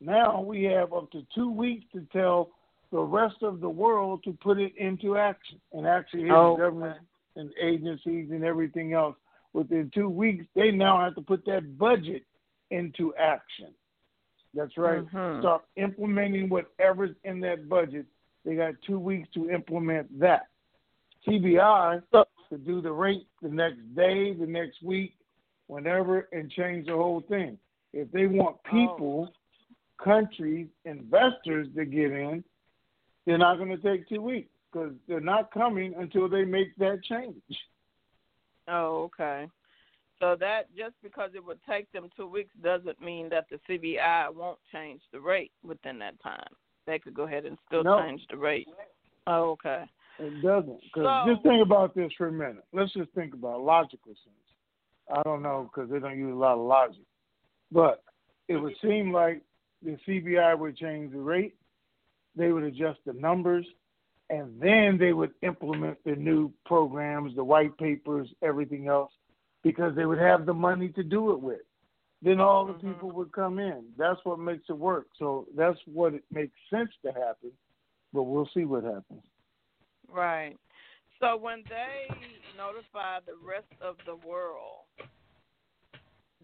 now we have up to two weeks to tell the rest of the world to put it into action. And actually, Oh, government and agencies and everything else. Within two weeks, they now have to put that budget into action. That's right. Mhm. Start implementing whatever's in that budget. They got two weeks to implement that. CBI to do the rate the next day, the next week, whenever, and change the whole thing. If they want oh. people, countries, investors to get in, they're not going to take two weeks because they're not coming until they make that change. Oh, okay. So that just because it would take them two weeks doesn't mean that the CBI won't change the rate within that time. They could go ahead and still No. change the rate. Oh, okay. It doesn't. Because So- just think about this for a minute. Let's just think about logical sense. I don't know because they don't use a lot of logic, but it would seem like the CBI would change the rate, they would adjust the numbers, and then they would implement the new programs, the white papers, everything else, because they would have the money to do it with. Then all the mm-hmm. people would come in. That's what makes it work. So that's what it makes sense to happen, but we'll see what happens. Right. So when they notify the rest of the world,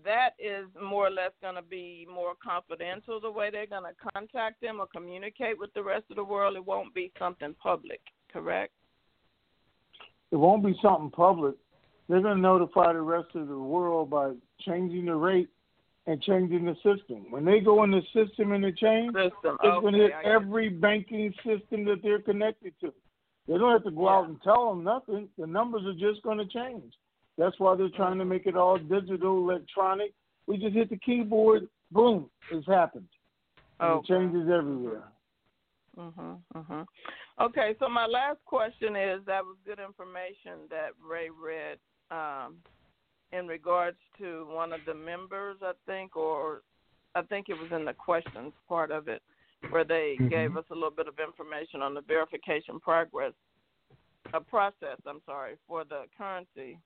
that is more or less going to be more confidential the way they're going to contact them or communicate with the rest of the world. It won't be something public, correct? it won't be something public. They're going to notify the rest of the world by changing the rate and changing the system. When they go in the system and the change, System. it's going to hit Okay, every banking system that they're connected to. They don't have to go out and tell them nothing. The numbers are just going to change. That's why they're trying to make it all digital, electronic. We just hit the keyboard, boom, it's happened. Okay. It changes everywhere. Mhm. Mhm. Okay, so my last question is that was good information that Ray read um, in regards to one of the members, I think, or I think it was in the questions part of it, where they Mhm. gave us a little bit of information on the verification progress, a process. I'm sorry for the currency.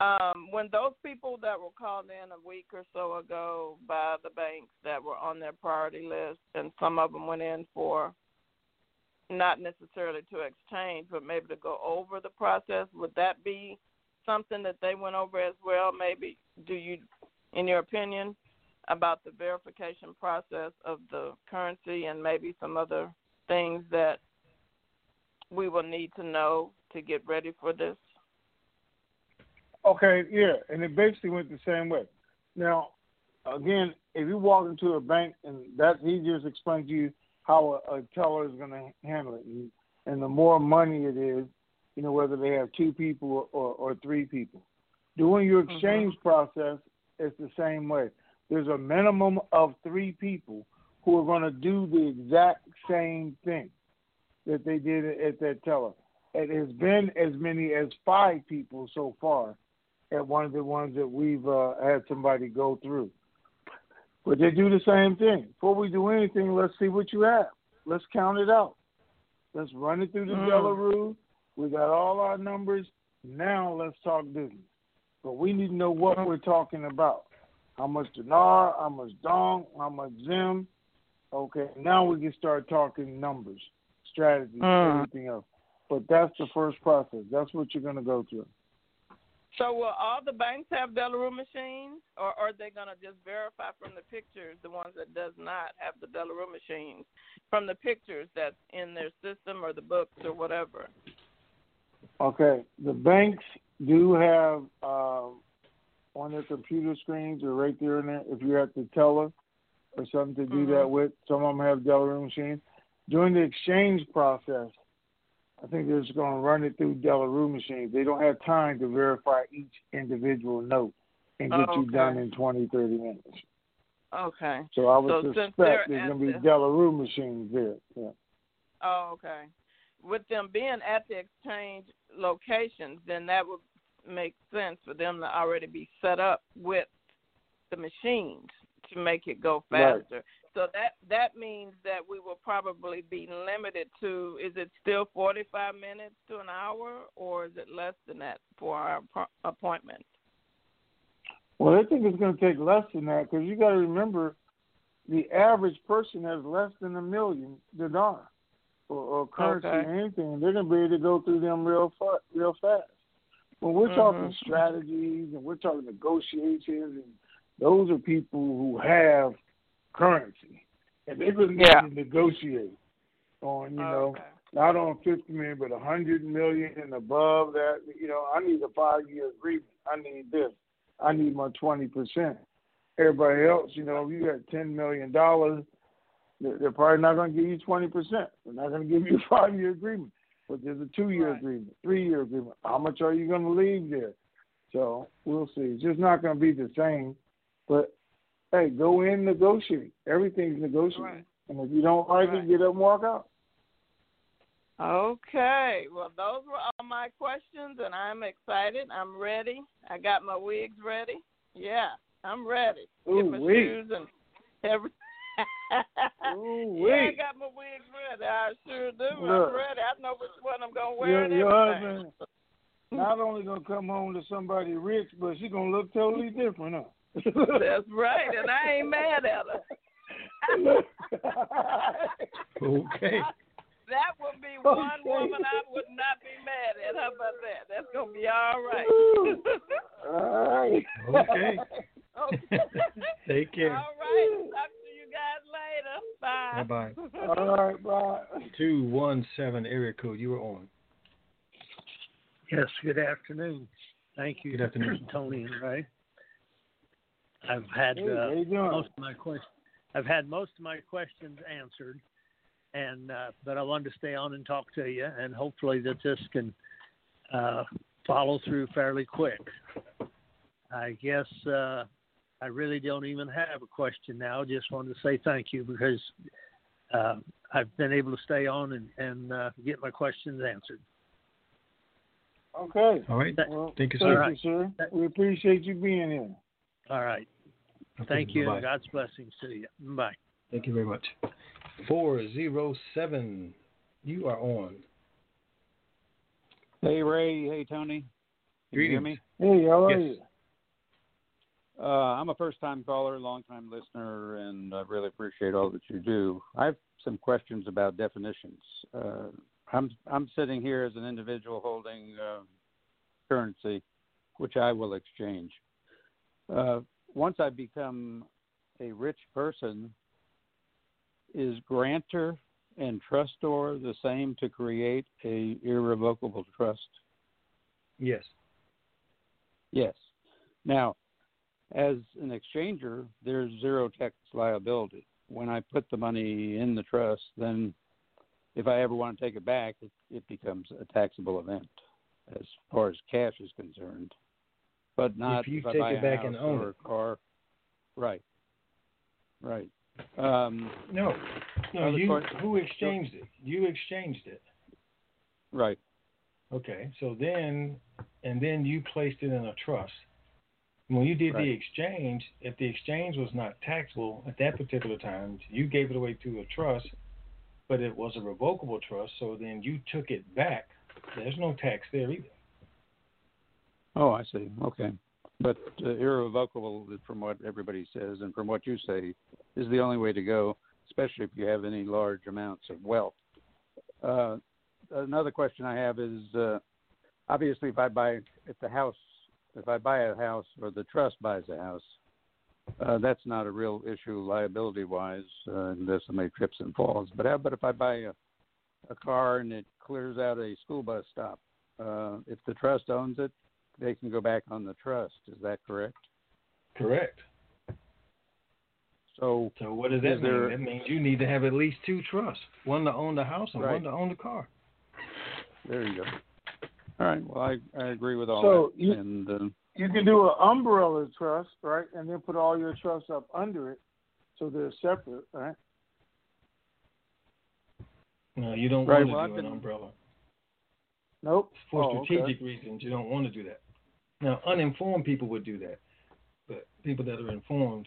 Um, when those people that were called in a week or so ago by the banks that were on their priority list, and some of them went in for not necessarily to exchange, but maybe to go over the process, would that be something that they went over as well? Maybe do you, in your opinion, about the verification process of the currency and maybe some other things that we will need to know to get ready for this? Okay, yeah, and it basically went the same way. Now, again, if you walk into a bank and that he just explained to you how a, a teller is going to handle it, and, and the more money it is, you know, whether they have two people or, or three people. Doing your mm-hmm. exchange process is the same way. There's a minimum of three people who are going to do the exact same thing that they did at that teller. It has been as many as five people so far at one of the ones that we've uh, had somebody go through. But they do the same thing. Before we do anything, let's see what you have. Let's count it out. Let's run it through the Mm. De La Rue. We got all our numbers. Now let's talk business. But we need to know what we're talking about. How much dinar, how much dong, how much zim. Okay, now we can start talking numbers, strategies, Mm. everything else. But that's the first process. That's what you're going to go through. So will all the banks have De La Rue machines, or are they going to just verify from the pictures the ones that does not have the De La Rue machines from the pictures that's in their system or the books or whatever? Okay, the banks do have um, on their computer screens or right there in there. If you're at the teller or something to do mm-hmm. that with, some of them have De La Rue machines. During the exchange process, I think they're just going to run it through De La Rue machines. They don't have time to verify each individual note and get Oh, you done in 20, 30 minutes. Okay. So I would So suspect there's going to be the- De La Rue machines there. Yeah. Oh, okay. With them being at the exchange locations, then that would make sense for them to already be set up with the machines to make it go Right. faster. So that that means that we will probably be limited to is it still 45 minutes to an hour or is it less than that for our appointment? Well, I think it's going to take less than that because you got to remember the average person has less than a million dinar or, or currency Okay. or anything. They're going to be able to go through them real fa- real fast. When we're talking Mhm. strategies and we're talking negotiations, and those are people who have currency and they're going to to negotiate on you know Okay. not on fifty million but a hundred million and above that. You know, I need a five year agreement. I need this. I need my twenty percent. Everybody else, you know, if you got ten million dollars, they're, they're probably not going to give you twenty percent. They're not going to give you a five year agreement, but there's a two year Right. agreement, three year agreement. How much are you going to leave there? So we'll see. It's just not going to be the same. But hey, go in, negotiate. Everything's negotiable. Right. And if you don't like Right. it, get up and walk out. Okay. Well, those were all my questions, and I'm excited. I'm ready. I got my wigs ready. Yeah, I'm ready. Get my Ooh-wee. shoes and every. yeah, I got my wigs ready. I sure do. Look. I'm ready. I know which one I'm gonna wear Your, and your husband not only gonna come home to somebody rich, but she gonna look totally different, huh? That's right, and I ain't mad at her. Okay. That would be Okay. one woman I would not be mad at. How about that? That's gonna be all right. All right. Okay. okay. Take care. All right. Talk to you guys later. Bye. Bye-bye. All right, bye. 217 area code. You were on. Yes, good afternoon. Thank you, Good afternoon. Tony and Ray. I've had Hey, uh, how you doing? most of my questions. I've had most of my questions answered, and uh, but I wanted to stay on and talk to you, and hopefully that this can uh, follow through fairly quick. I guess uh, I really don't even have a question now. Just wanted to say thank you because uh, I've been able to stay on and, and uh, get my questions answered. Okay. All right. Well, Thank you, sir. thank sir. you, sir. We appreciate you being here. All right. Okay, Thank you, bye-bye. God's blessings to you. Bye. Thank you very much. 407. You are on. Hey Ray, hey Tony. Can you hear me? Hey, how are Yes. you? Uh, I'm a first time caller, long time listener, and I really appreciate all that you do. I have some questions about definitions. Uh, I'm I'm sitting here as an individual holding uh, currency, which I will exchange. Uh, once I become a rich person, is grantor and trustor the same to create a irrevocable trust? Yes. Yes. Now, as an exchanger, there's zero tax liability. When I put the money in the trust, then if I ever want to take it back, it, it becomes a taxable event as far as cash is concerned. But not If you I take buy it back house and own it. a car. Right. Right. Um, No. No, you question? who exchanged it? You exchanged it. right. Okay. So then and then you placed it in a trust. When you did Right. the exchange, if the exchange was not taxable at that particular time, you gave it away to a trust, but it was a revocable trust, so then you took it back. There's no tax there either. Oh, I see. Okay. But uh, irrevocable, from what everybody says and from what you say, is the only way to go, especially if you have any large amounts of wealth. Uh, another question I have is uh, obviously, if I buy if the house, if I buy a house or the trust buys a house, uh, that's not a real issue liability wise, uh, unless somebody trips and falls. But how about if I buy a, a car and it clears out a school bus stop? Uh, if the trust owns it, they can go back on the trust. Is that correct? Correct. So, so what does that mean? there- That means you need to have at least two trusts: one to own the house and Right. one to own the car. There you go. All right. Well, I, I agree with all So that. you- and uh, You can do an umbrella trust, right, and then put all your trusts up under it, so they're separate, right? No, you don't Right, want to well, do I've an been- umbrella. Nope. For Oh, okay. strategic reasons, you don't want to do that. Now, uninformed people would do that, but people that are informed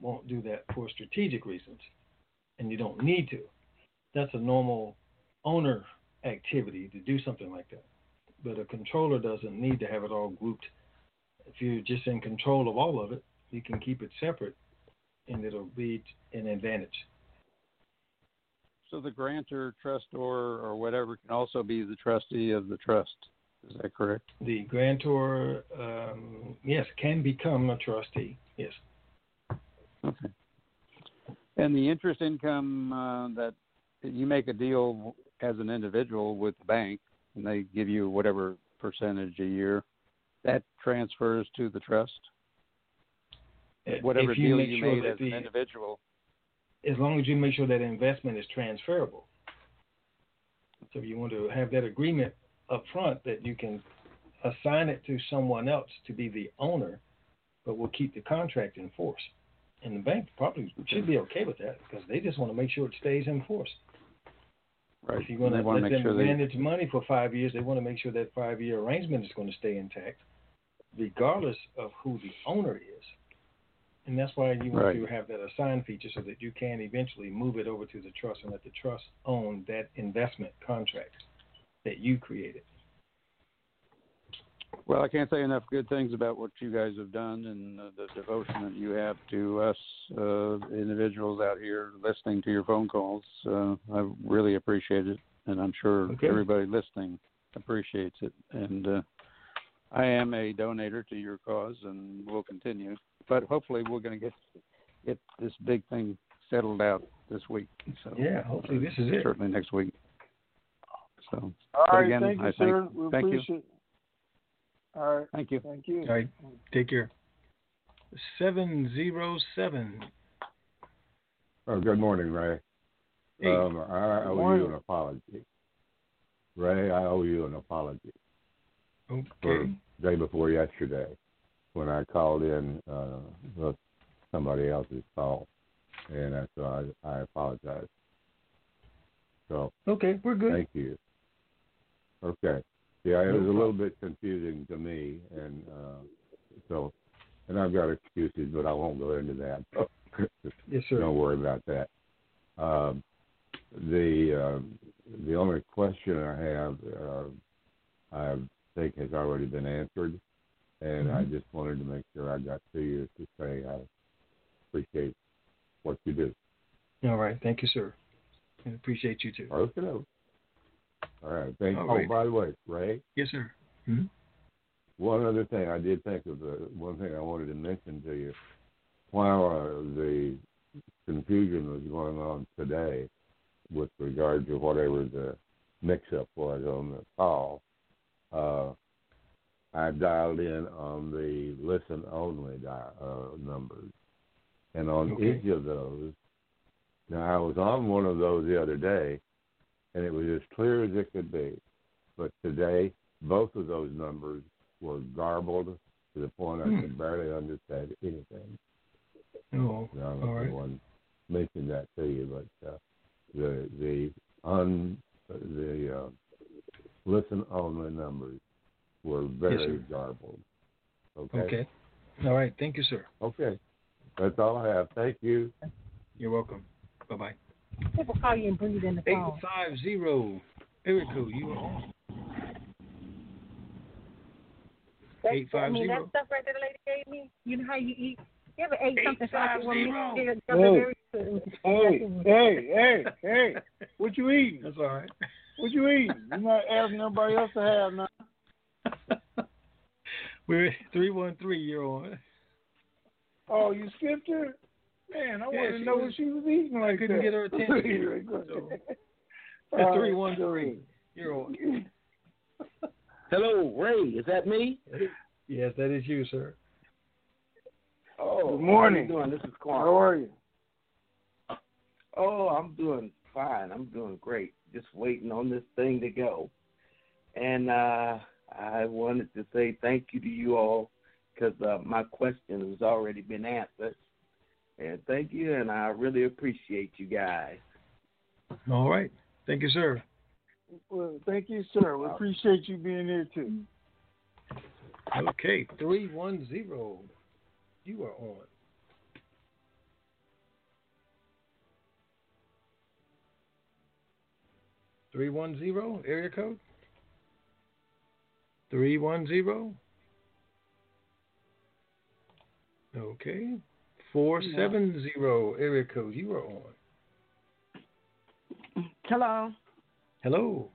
won't do that for strategic reasons, and you don't need to. That's a normal owner activity to do something like that. But a controller doesn't need to have it all grouped. If you're just in control of all of it, you can keep it separate, and it'll be an advantage. so the grantor, trustor, or whatever can also be the trustee of the trust. Is that correct? The grantor, um, yes, can become a trustee. Yes. Okay. And the interest income uh, that you make a deal as an individual with the bank, and they give you whatever percentage a year, that transfers to the trust. Whatever you deal make you sure made as an individual. as long as you make sure that investment is transferable. So you want to have that agreement up front that you can assign it to someone else to be the owner, but we'll keep the contract in force. And the bank probably should be okay with that because they just want to make sure it stays in force. Right. If you're going to let them sure they- manage money for five years, they want to make sure that five year arrangement is going to stay intact, regardless of who the owner is. And that's why you want Right. to have that assign feature so that you can eventually move it over to the trust and let the trust own that investment contract that you created. Well, I can't say enough good things about what you guys have done and uh, the devotion that you have to us uh, individuals out here listening to your phone calls. Uh, I really appreciate it, and I'm sure Okay. everybody listening appreciates it. And uh, I am a donator to your cause, and will continue. But hopefully, we're going to get get this big thing settled out this week. So Yeah, hopefully this is it. Certainly next week. So, All but again, thank you, I thank, sir. We thank you. Appreciate. All right. Thank you. Thank you. All right, take care. 707. Oh, good morning, Ray. Hey. Um, I owe Morning. you an apology. Ray, I owe you an apology Okay. for day before yesterday when I called in uh, with somebody else's call, and that's why I, I apologize. So Okay, we're good. thank you. Okay. Yeah, it was a little bit confusing to me, and uh, so, and I've got excuses, but I won't go into that. Yes, sir. Don't worry about that. Um, the um, the only question I have, uh, I think, has already been answered, and I Mhm. just wanted to make sure I got to you to say I appreciate what you do. All right, thank you, sir. I appreciate you too. Okay. All right. Thank All Oh, right. by the way, Ray. Yes, sir. Hmm? One other thing, I did think of the one thing I wanted to mention to you. While uh, the confusion was going on today with regard to whatever the mix-up was on the call, uh, I dialed in on the listen-only di- uh, numbers, and on Okay. each of those, now I was on one of those the other day, and it was as clear as it could be. But today, both of those numbers were garbled to the point I Hmm. could barely understand anything. Oh, I don't know all if right. anyone mentioned that to you, but uh, the the un the uh, listen only numbers were very sir. garbled. Okay. Okay. All right, thank you, sir. Okay. That's all I have. Thank you. You're welcome. Bye bye. People call you and breathe in the phone. 850 Erico, you are on. That's, I 850. mean, that stuff right there the lady gave me, you know how you eat. You ever ate something so I could want to Hey, hey, hey, hey, hey! What you eating? That's all right. What you eating? You're not asking nobody else to have now. We're 313, you're on. Oh, you skipped her? Man, I Yeah, wanted to know was- what she was eating like couldn't that. get her attention. So, It's uh, 313, you're on. Hello, Ray. Is that me? Yes, that is you, sir. Oh, Good morning. How you doing? This is Quan. How are you? Oh, I'm doing fine. I'm doing great. Just waiting on this thing to go. And uh I wanted to say thank you to you all because uh, my question has already been answered. And thank you, and I really appreciate you guys. All right. Thank you, sir. Well, thank you, sir. We appreciate you being here too. Okay, 310. You are on. Three one zero area code. Three one zero. Okay. Four seven zero area code. You are on. Hello. Hello.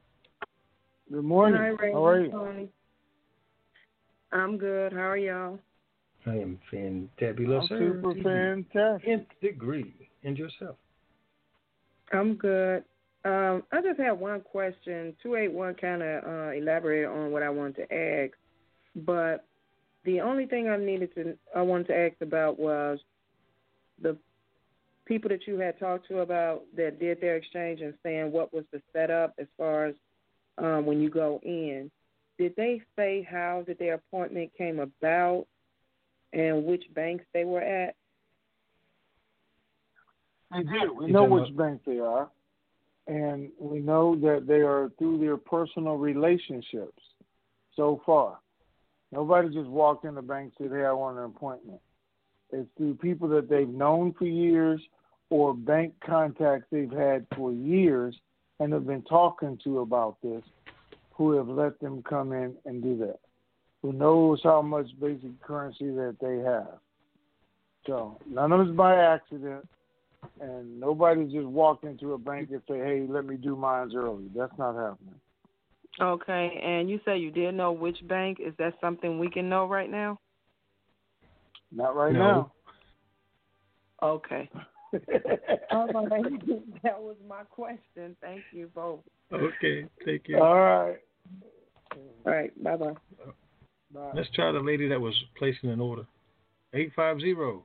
Good morning. Hi, Ray. How are you? I'm good. How are y'all? I am fantabulous, I'm super fantastic. Nth degree. And yourself. I'm good. Um, I just have one question. Two eight one kind of uh, elaborated on what I wanted to ask, but the only thing I needed to I wanted to ask about was the people that you had talked to about that did their exchange and saying what was the setup as far as um, when you go in. Did they say how did their appointment came about and which banks they were at? They do. We know which bank they are, and we know that they are through their personal relationships so far. Nobody just walked in the bank and said, Hey, I want an appointment. It's through people that they've known for years or bank contacts they've had for years and have been talking to about this who have let them come in and do that. Who knows how much basic currency that they have. So none of it's by accident and nobody just walked into a bank and say, "Hey, let me do mines early." That's not happening. Okay, and you say you did know which bank. Is that something we can know right now? Not right No. now. Okay. All right. that was my question. Thank you both. Okay, thank you. All right. All right. Bye bye. Bye. Let's try the lady that was placing an order. Eight five zero.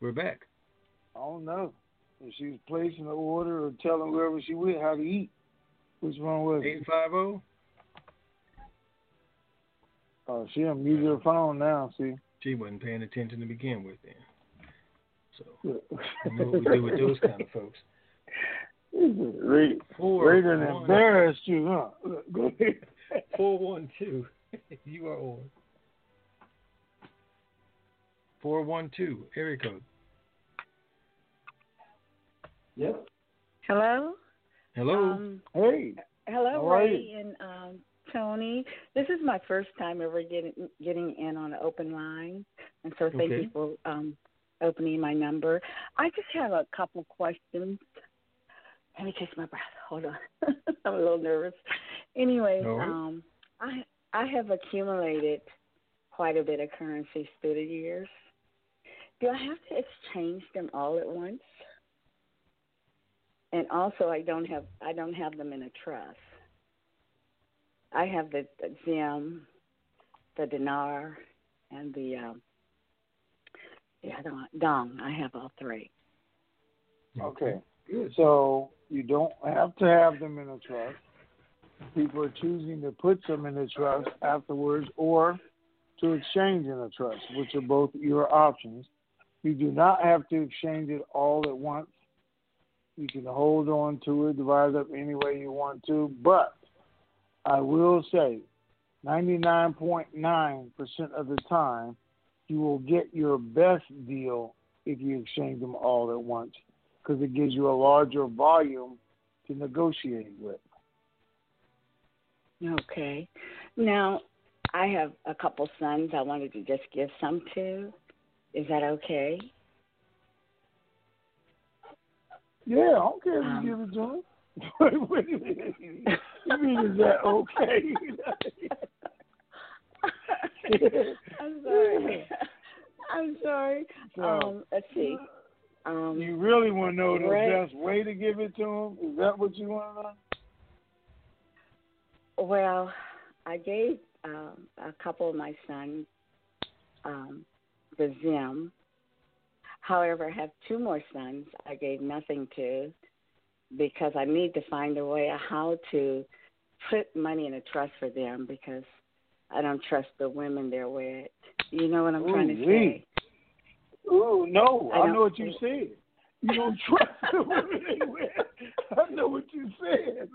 We're back. I don't know if she was placing an order or telling whoever she with how to eat. Which one was it? Eight five zero. Oh, she unmuted her phone now. See. She wasn't paying attention to begin with. Then So you you know what we do with those kind of folks. Ray, Four, Ray done one. embarrassed you, huh? Look, Go ahead. Four one two. You are on. Four one two area code. Yep. Hello. Hello. Um, hey. hello, How Ray and um, Tony. This is my first time ever getting getting in on an open line, and so thank Okay. you for um, opening my number. I just have a couple questions. Let me catch my breath. Hold on, I'm a little nervous. Anyway, right. um, I I have accumulated quite a bit of currencies through the years. Do I have to exchange them all at once? And also, I don't have I don't have them in a trust. I have the, the Zim, the dinar, and the um, the other one, dong. I have all three. Okay. So you don't have to have them in a trust. People are choosing to put them in a trust afterwards or to exchange in a trust, which are both your options. You do not have to exchange it all at once. You can hold on to it, divide it up any way you want to. But I will say 99.9% of the time, you will get your best deal if you exchange them all at once because it gives you a larger volume to negotiate with. Okay. Now, I have a couple sons. I wanted to just give some to. Is that okay? Yeah, I don't care if Um, you give it to him. Wait, wait a minute. You mean is that okay? I'm sorry. I'm sorry. So- Um, let's see. Um, you really want to know the best way to give it to him? Is that what you want to know? Well, I gave um, a couple of my sons um, the Zim. However, I have two more sons I gave nothing to because I need to find a way of how to put money in a trust for them because I don't trust the women they're with. You know what I'm Ooh, trying to wee. say? Oh no, I I, know what you said. You don't trust the women they're with. I know what you said.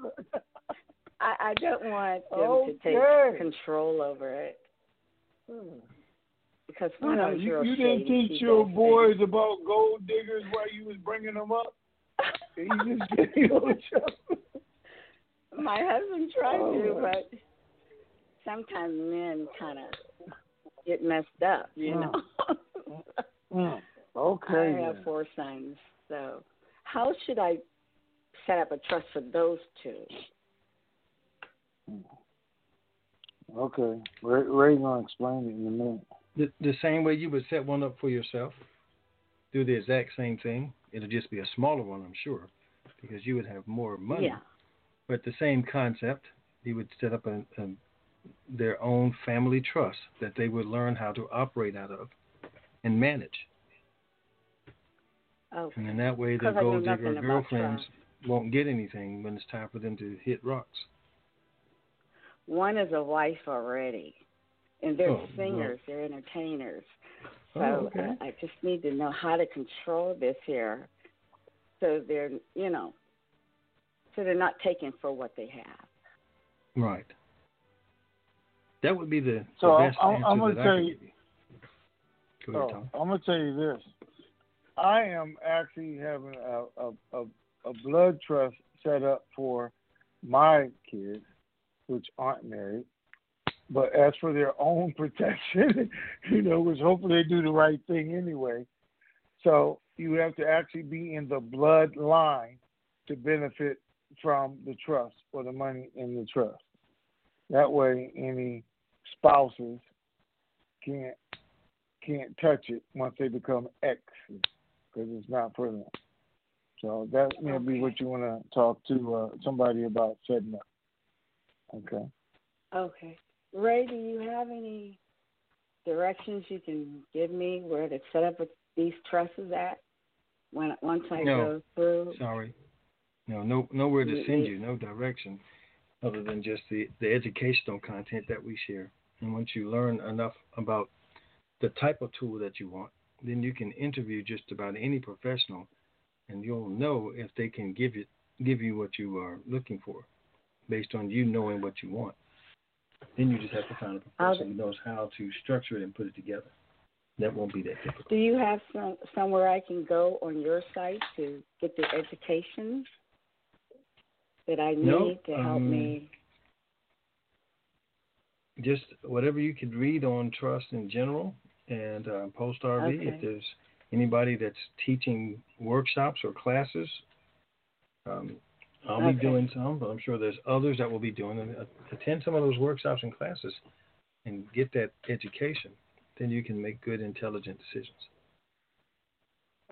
I, I don't want them to take control over it hmm. because one Yeah, of you, you didn't teach your boys about gold diggers while you was bringing them up. You just said you don't trust them. My husband tried Oh, to, my. but sometimes men kind of get messed up, you Mm. know. Mm, Okay. I have then. four sons, so how should I set up a trust for those two? Okay. Ray, Ray gonna explain it in a minute. The, the same way you would set one up for yourself, do the exact same thing. It'll just be a smaller one, I'm sure, because you would have more money. Yeah. But the same concept, you would set up a, a, their own family trust that they would learn how to operate out of and manage. Okay. And in that way, their gold digger girlfriends won't get anything when it's time for them to hit rocks. One is a wife already, and they're Oh, well. singers, they're entertainers. Oh, so Oh, okay. I, I just need to know how to control this here, so they're you know, so they're not taken for what they have. Right. That would be the, So the I'm, best I'm, answer I'm gonna that I tell could you. give you. Go ahead, Oh, Tom. I'm gonna tell you this. I am actually having a, a a a blood trust set up for my kids, which aren't married. But as for their own protection, you know, which hopefully they do the right thing anyway. So you have to actually be in the bloodline to benefit from the trust or the money in the trust. That way, any spouses can't can't touch it once they become exes because it's not for them. So that may be what you want to talk to uh, somebody about setting up. Okay. Okay. Ray, do you have any directions you can give me where to set up these trusses at when once I No. go through? Sorry. No, no, nowhere to send you- you, no direction, other than just the, the educational content that we share. And once you learn enough about the type of tool that you want, then you can interview just about any professional, and you'll know if they can give you give you what you are looking for, based on you knowing what you want. Then you just have to find a professional who knows how to structure it and put it together. That won't be that difficult. Do you have some somewhere I can go on your site to get the education that I need No, to help um, me? just whatever you could read on trust in general and uh, post RV. Okay. If there's anybody that's teaching workshops or classes, um, I'll Okay. be doing some, but I'm sure there's others that will be doing them. Uh, Attend some of those workshops and classes and get that education. Then you can make good, intelligent decisions.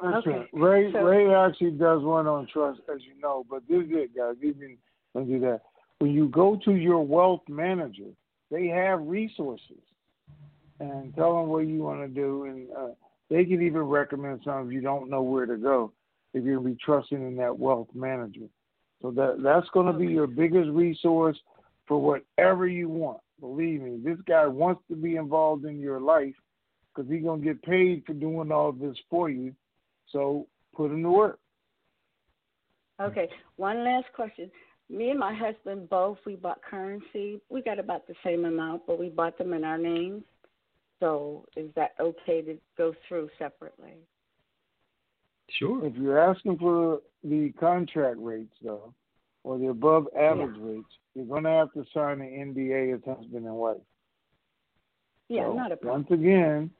Listen, Okay. Ray So- Ray actually does one on trust, as you know. But this is it, guys. Even don't do that. When you go to your wealth manager, they have resources, and tell them what you want to do, and uh, they can even recommend some if you don't know where to go. If you're gonna be trusting in that wealth manager, so that that's going to be your biggest resource for whatever you want. Believe me, this guy wants to be involved in your life because he's gonna get paid for doing all this for you. So put him to work. Okay. One last question. Me and my husband both we bought currency. We got about the same amount, but we bought them in our names. So is that okay to go through separately? Sure. If you're asking for the contract rates though, or the above average rates, you're gonna have to sign an NDA as husband and wife. Yeah, So, not a problem. Once again,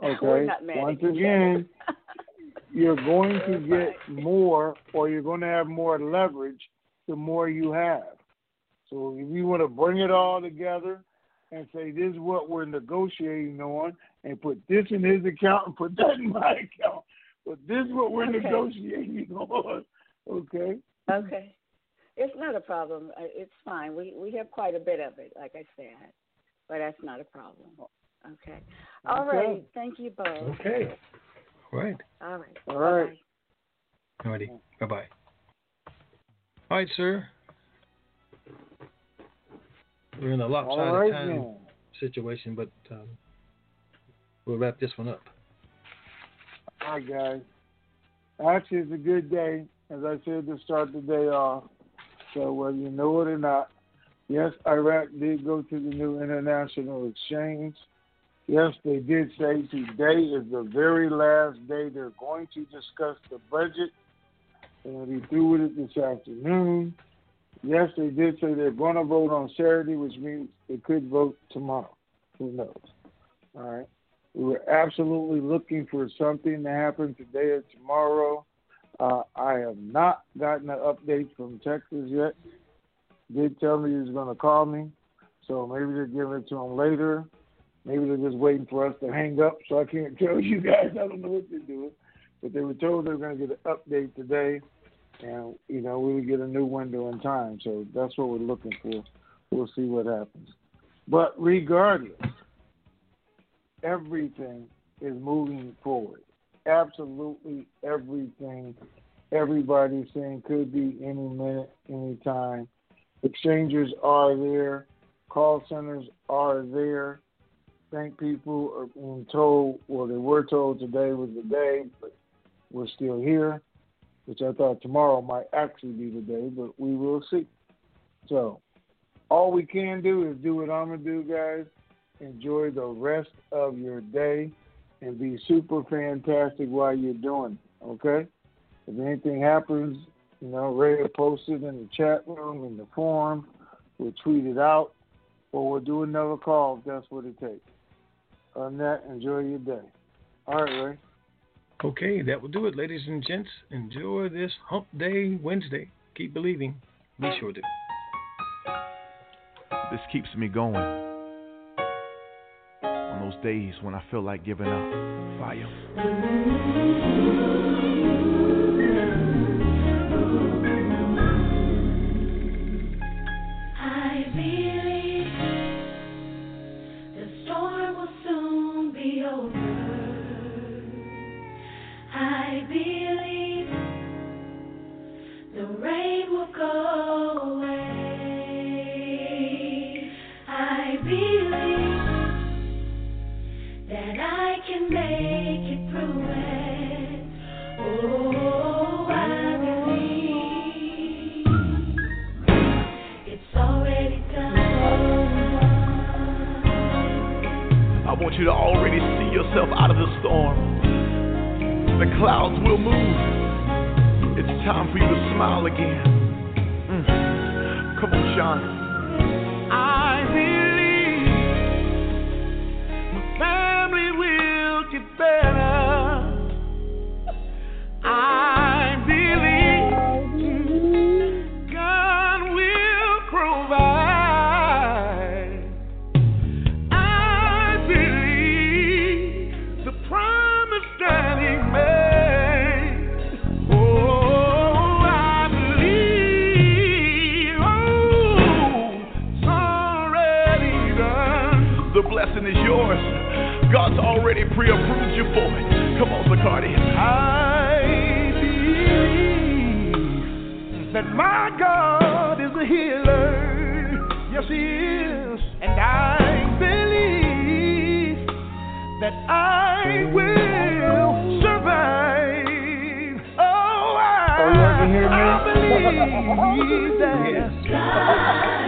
We're okay. not mad once each again, you're going to get more, or you're going to have more leverage the more you have. So if you want to bring it all together and say this is what we're negotiating on, and put this in his account and put that in my account, but this is what we're Okay. negotiating on. Okay. Okay. It's not a problem. Uh, it's fine. We we have quite a bit of it, like I said. but that's not a problem. Oh. Okay. All Okay. right. Thank you both. Okay. All right. All right. All right. All. Bye bye. All right, sir. We're in a lopsided All right, time then. situation, but um, we'll wrap this one up. All right, guys. Actually, it's a good day, as I said to start the day off. So whether you know it or not, yes, Iraq did go to the new international exchange. Yes, they did say today is the very last day they're going to discuss the budget. And be through with it this afternoon. Yes, they did say they're going to vote on Saturday, which means they could vote tomorrow. Who knows? All right. We were absolutely looking for something to happen today or tomorrow. Uh, I have not gotten an update from Texas yet. Did tell me he was going to call me, so maybe they're giving it to him later. Maybe they're just waiting for us to hang up, so I can't tell you guys. I don't know what they're doing. But they were told they were going to get an update today, and you know we would get a new window in time. So that's what we're looking for. We'll see what happens. But regardless, everything is moving forward. Absolutely everything. Everybody's saying could be any minute, any time. Exchangers are there. Call centers are there. Bank people are told, well, they were told today was the day, but we're still here, which I thought tomorrow might actually be the day, but we will see. So, all we can do is do what I'm going to do, guys. Enjoy the rest of your day and be super fantastic while you're doing it, okay? If anything happens, you know, Ray will post it in the chat room, in the forum. We'll tweet it out, or we'll do another call if that's what it takes. On that, enjoy your day. All right, Ray. Okay, that will do it, ladies and gents. Enjoy this Hump Day Wednesday. Keep believing. Be sure to. This keeps me going. On those days when I feel like giving up. Fire. You to already see yourself out of the storm. The clouds will move. It's time for you to smile again. Mm. Come on, Sean. Pre-approved you for it. Come on, Zacardi. I believe that my God is a healer. Yes, He is. And I believe that I will survive. Oh, I, Oh, you can hear me? I believe that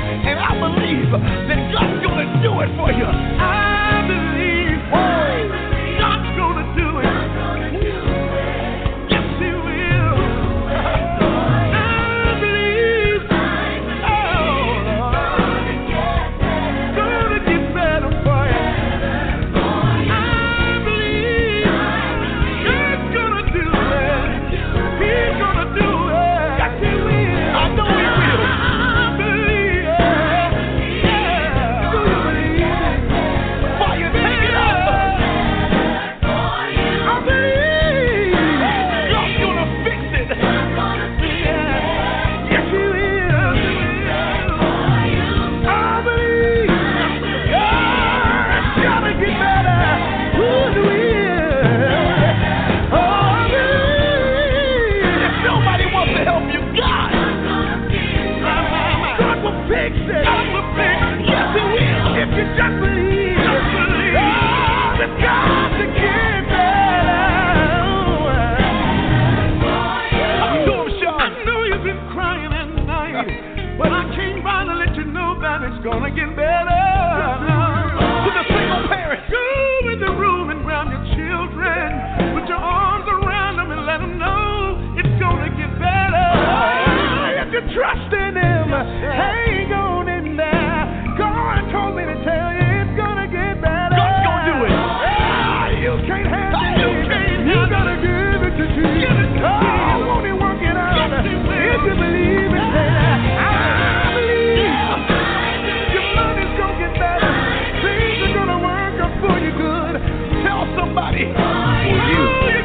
And I believe that God's to do it for you. I believe for you.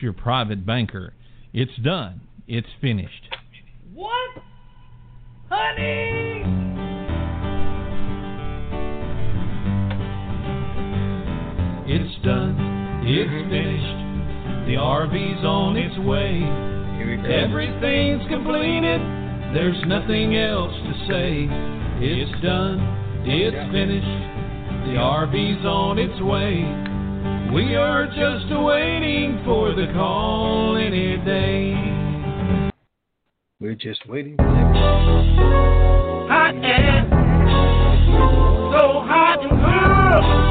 your private banker. It's done. It's finished. What? Honey! It's done. It's finished. The RV's on its way. Everything's completed. There's nothing else to say. It's done. It's finished. The RV's on its way. We are just waiting for the call any day. We're just waiting for the call. Hot air, so hot and cool.